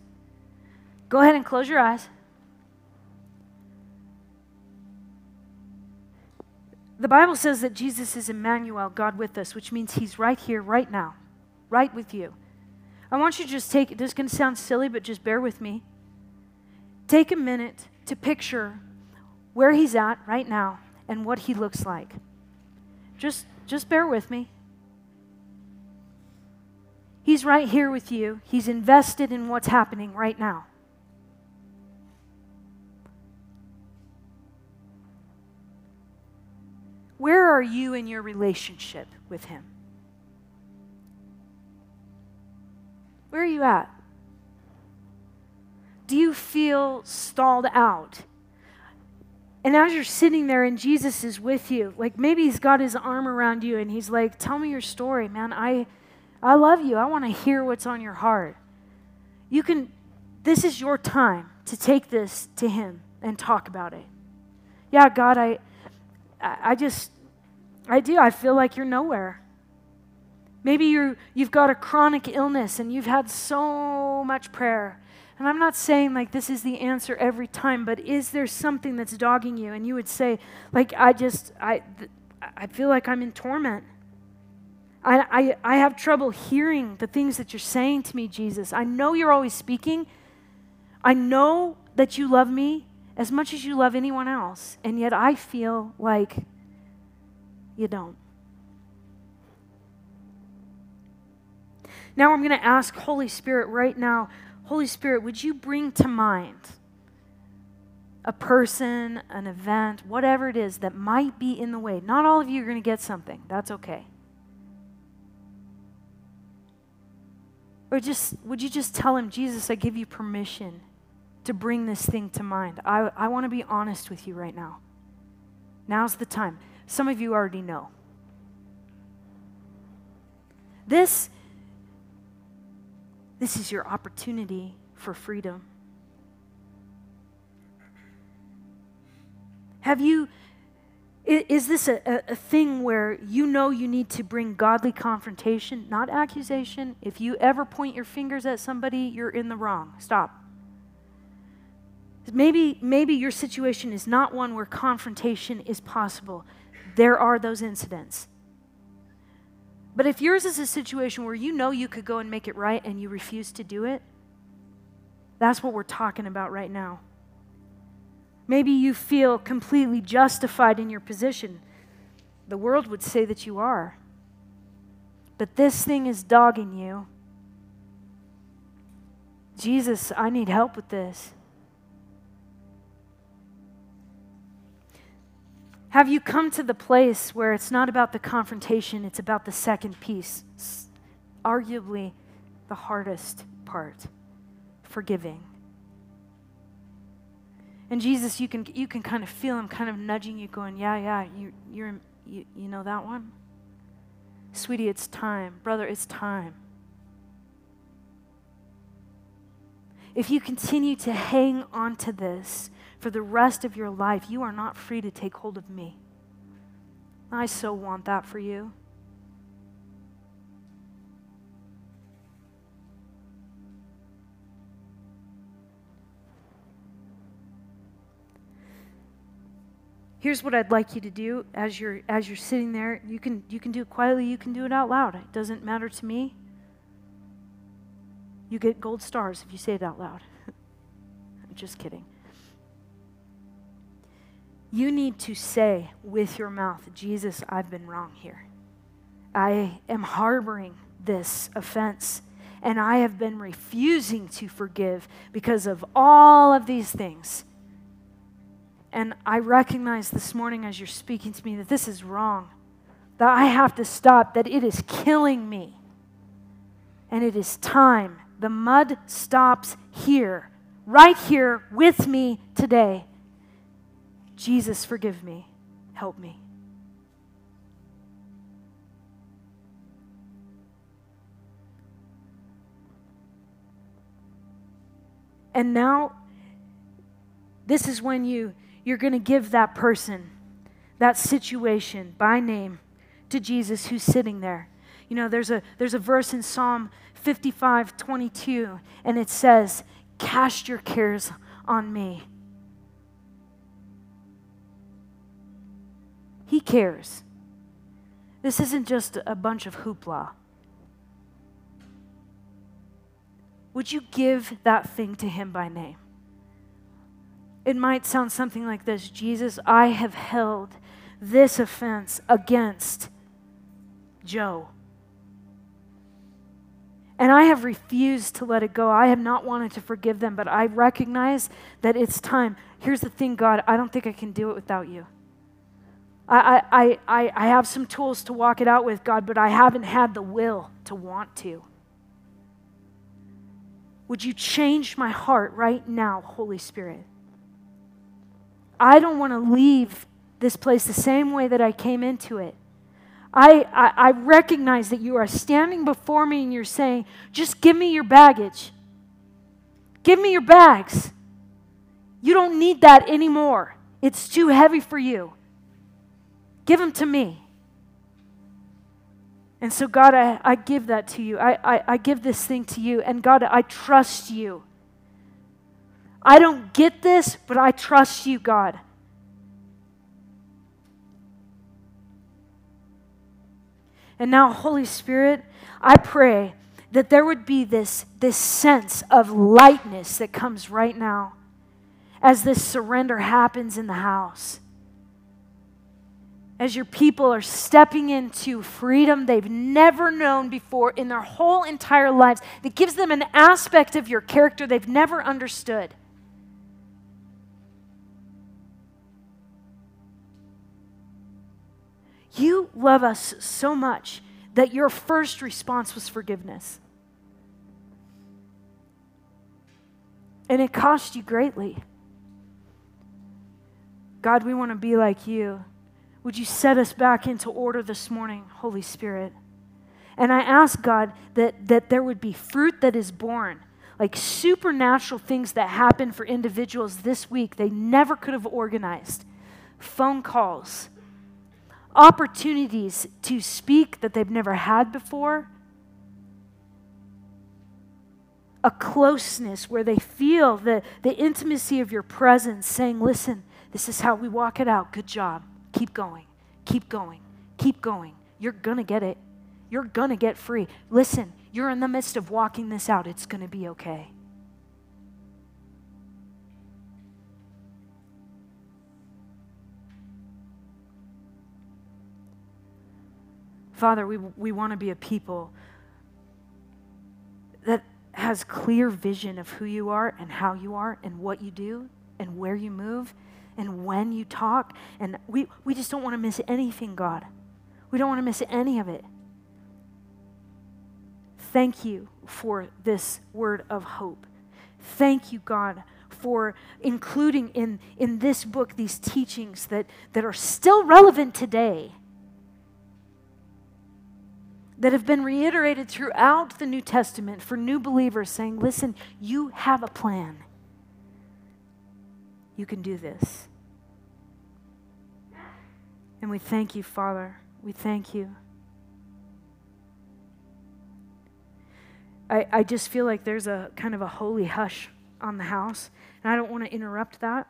Go ahead and close your eyes. The Bible says that Jesus is Emmanuel, God with us, which means he's right here, right now, right with you. I want you to just take. This is going to sound silly, but just bear with me. Take a minute to picture where he's at right now and what he looks like. Just, just bear with me. He's right here with you. He's invested in what's happening right now. Where are you in your relationship with Him? Where are you at? Do you feel stalled out? And as you're sitting there and Jesus is with you, like maybe he's got his arm around you and he's like, "Tell me your story, man. I I love you. I want to hear what's on your heart." You can this is your time to take this to him and talk about it. Yeah, God, I I just I do. I feel like you're nowhere. Maybe you you've got a chronic illness and you've had so much prayer and I'm not saying like this is the answer every time, but is there something that's dogging you? And you would say, like, I just, I, I feel like I'm in torment. I, I, I have trouble hearing the things that you're saying to me, Jesus. I know you're always speaking. I know that you love me as much as you love anyone else. And yet I feel like you don't. Now I'm going to ask Holy Spirit right now Holy Spirit, would you bring to mind a person, an event, whatever it is that might be in the way. Not all of you are going to get something. That's okay. Or just, would you just tell him, Jesus, I give you permission to bring this thing to mind? I, I want to be honest with you right now. Now's the time. Some of you already know. This, this is your opportunity for freedom. Have you, is this a, a, thing where you know you need to bring godly confrontation, not accusation? If you ever point your fingers at somebody, you're in the wrong. Stop. Maybe, maybe your situation is not one where confrontation is possible. There are those incidents. But if yours is a situation where you know you could go and make it right and you refuse to do it, that's what we're talking about right now. Maybe you feel completely justified in your position. The world would say that you are. But this thing is dogging you. Jesus, I need help with this. Have you come to the place where it's not about the confrontation, it's about the second piece? Arguably the hardest part forgiving. And Jesus, you can, you can kind of feel him kind of nudging you, going, Yeah, yeah, you, you're, you, you know that one? Sweetie, it's time. Brother, it's time. If you continue to hang on to this for the rest of your life, you are not free to take hold of me. I so want that for you. here's what I'd like you to do as you're as you're sitting there. You can you can do it quietly, you can do it out loud. It doesn't matter to me. You get gold stars if you say it out loud. I'm just kidding. You need to say with your mouth, Jesus, I've been wrong here. I am harboring this offense, and I have been refusing to forgive because of all of these things. And I recognize this morning as you're speaking to me that this is wrong, that I have to stop, that it is killing me. And it is time. The mud stops here, right here with me today. Jesus, forgive me. Help me. And now, this is when you you're going to give that person, that situation by name to Jesus who's sitting there. You know, there's a, there's a verse in Psalm 55 22, and it says, Cast your cares on me. He cares. This isn't just a bunch of hoopla. Would you give that thing to him by name? It might sound something like this Jesus, I have held this offense against Joe. And I have refused to let it go. I have not wanted to forgive them, but I recognize that it's time. Here's the thing, God, I don't think I can do it without you. I, I, I, I have some tools to walk it out with, God, but I haven't had the will to want to. Would you change my heart right now, Holy Spirit? I don't want to leave this place the same way that I came into it. I, I, I, recognize that you are standing before me and you're saying, just give me your baggage. Give me your bags. You don't need that anymore. It's too heavy for you. Give them to me. And so, God, I, I give that to you. I, I, I give this thing to you. And God, I trust you. I don't get this, but I trust you, God. And now, Holy Spirit, I pray that there would be this, this sense of lightness that comes right now as this surrender happens in the house as your people are stepping into freedom they've never known before in their whole entire lives that gives them an aspect of your character they've never understood. You love us so much that your first response was forgiveness. And it cost you greatly. God, we want to be like you. Would you set us back into order this morning, Holy Spirit? And I ask God that, that there would be fruit that is born, like supernatural things that happen for individuals this week they never could have organized. Phone calls, opportunities to speak that they've never had before, a closeness where they feel the, the intimacy of your presence, saying, Listen, this is how we walk it out. Good job. Keep going. Keep going. Keep going. You're going to get it. You're going to get free. Listen, you're in the midst of walking this out. It's going to be okay. Father, we, we want to be a people that has clear vision of who you are and how you are and what you do and where you move and when you talk. And we, we just don't want to miss anything, God. We don't want to miss any of it. Thank you for this word of hope. Thank you, God, for including in, in this book these teachings that, that are still relevant today, that have been reiterated throughout the New Testament for new believers, saying, Listen, you have a plan. You can do this. And we thank you, Father. We thank you. I, I just feel like there's a kind of a holy hush on the house, and I don't want to interrupt that.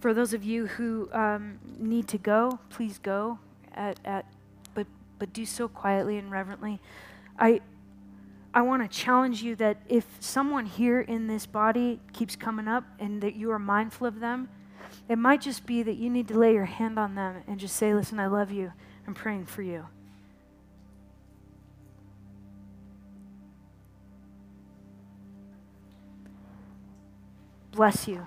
For those of you who um, need to go, please go, at, at, but, but do so quietly and reverently. I, I want to challenge you that if someone here in this body keeps coming up and that you are mindful of them, it might just be that you need to lay your hand on them and just say, Listen, I love you. I'm praying for you. Bless you.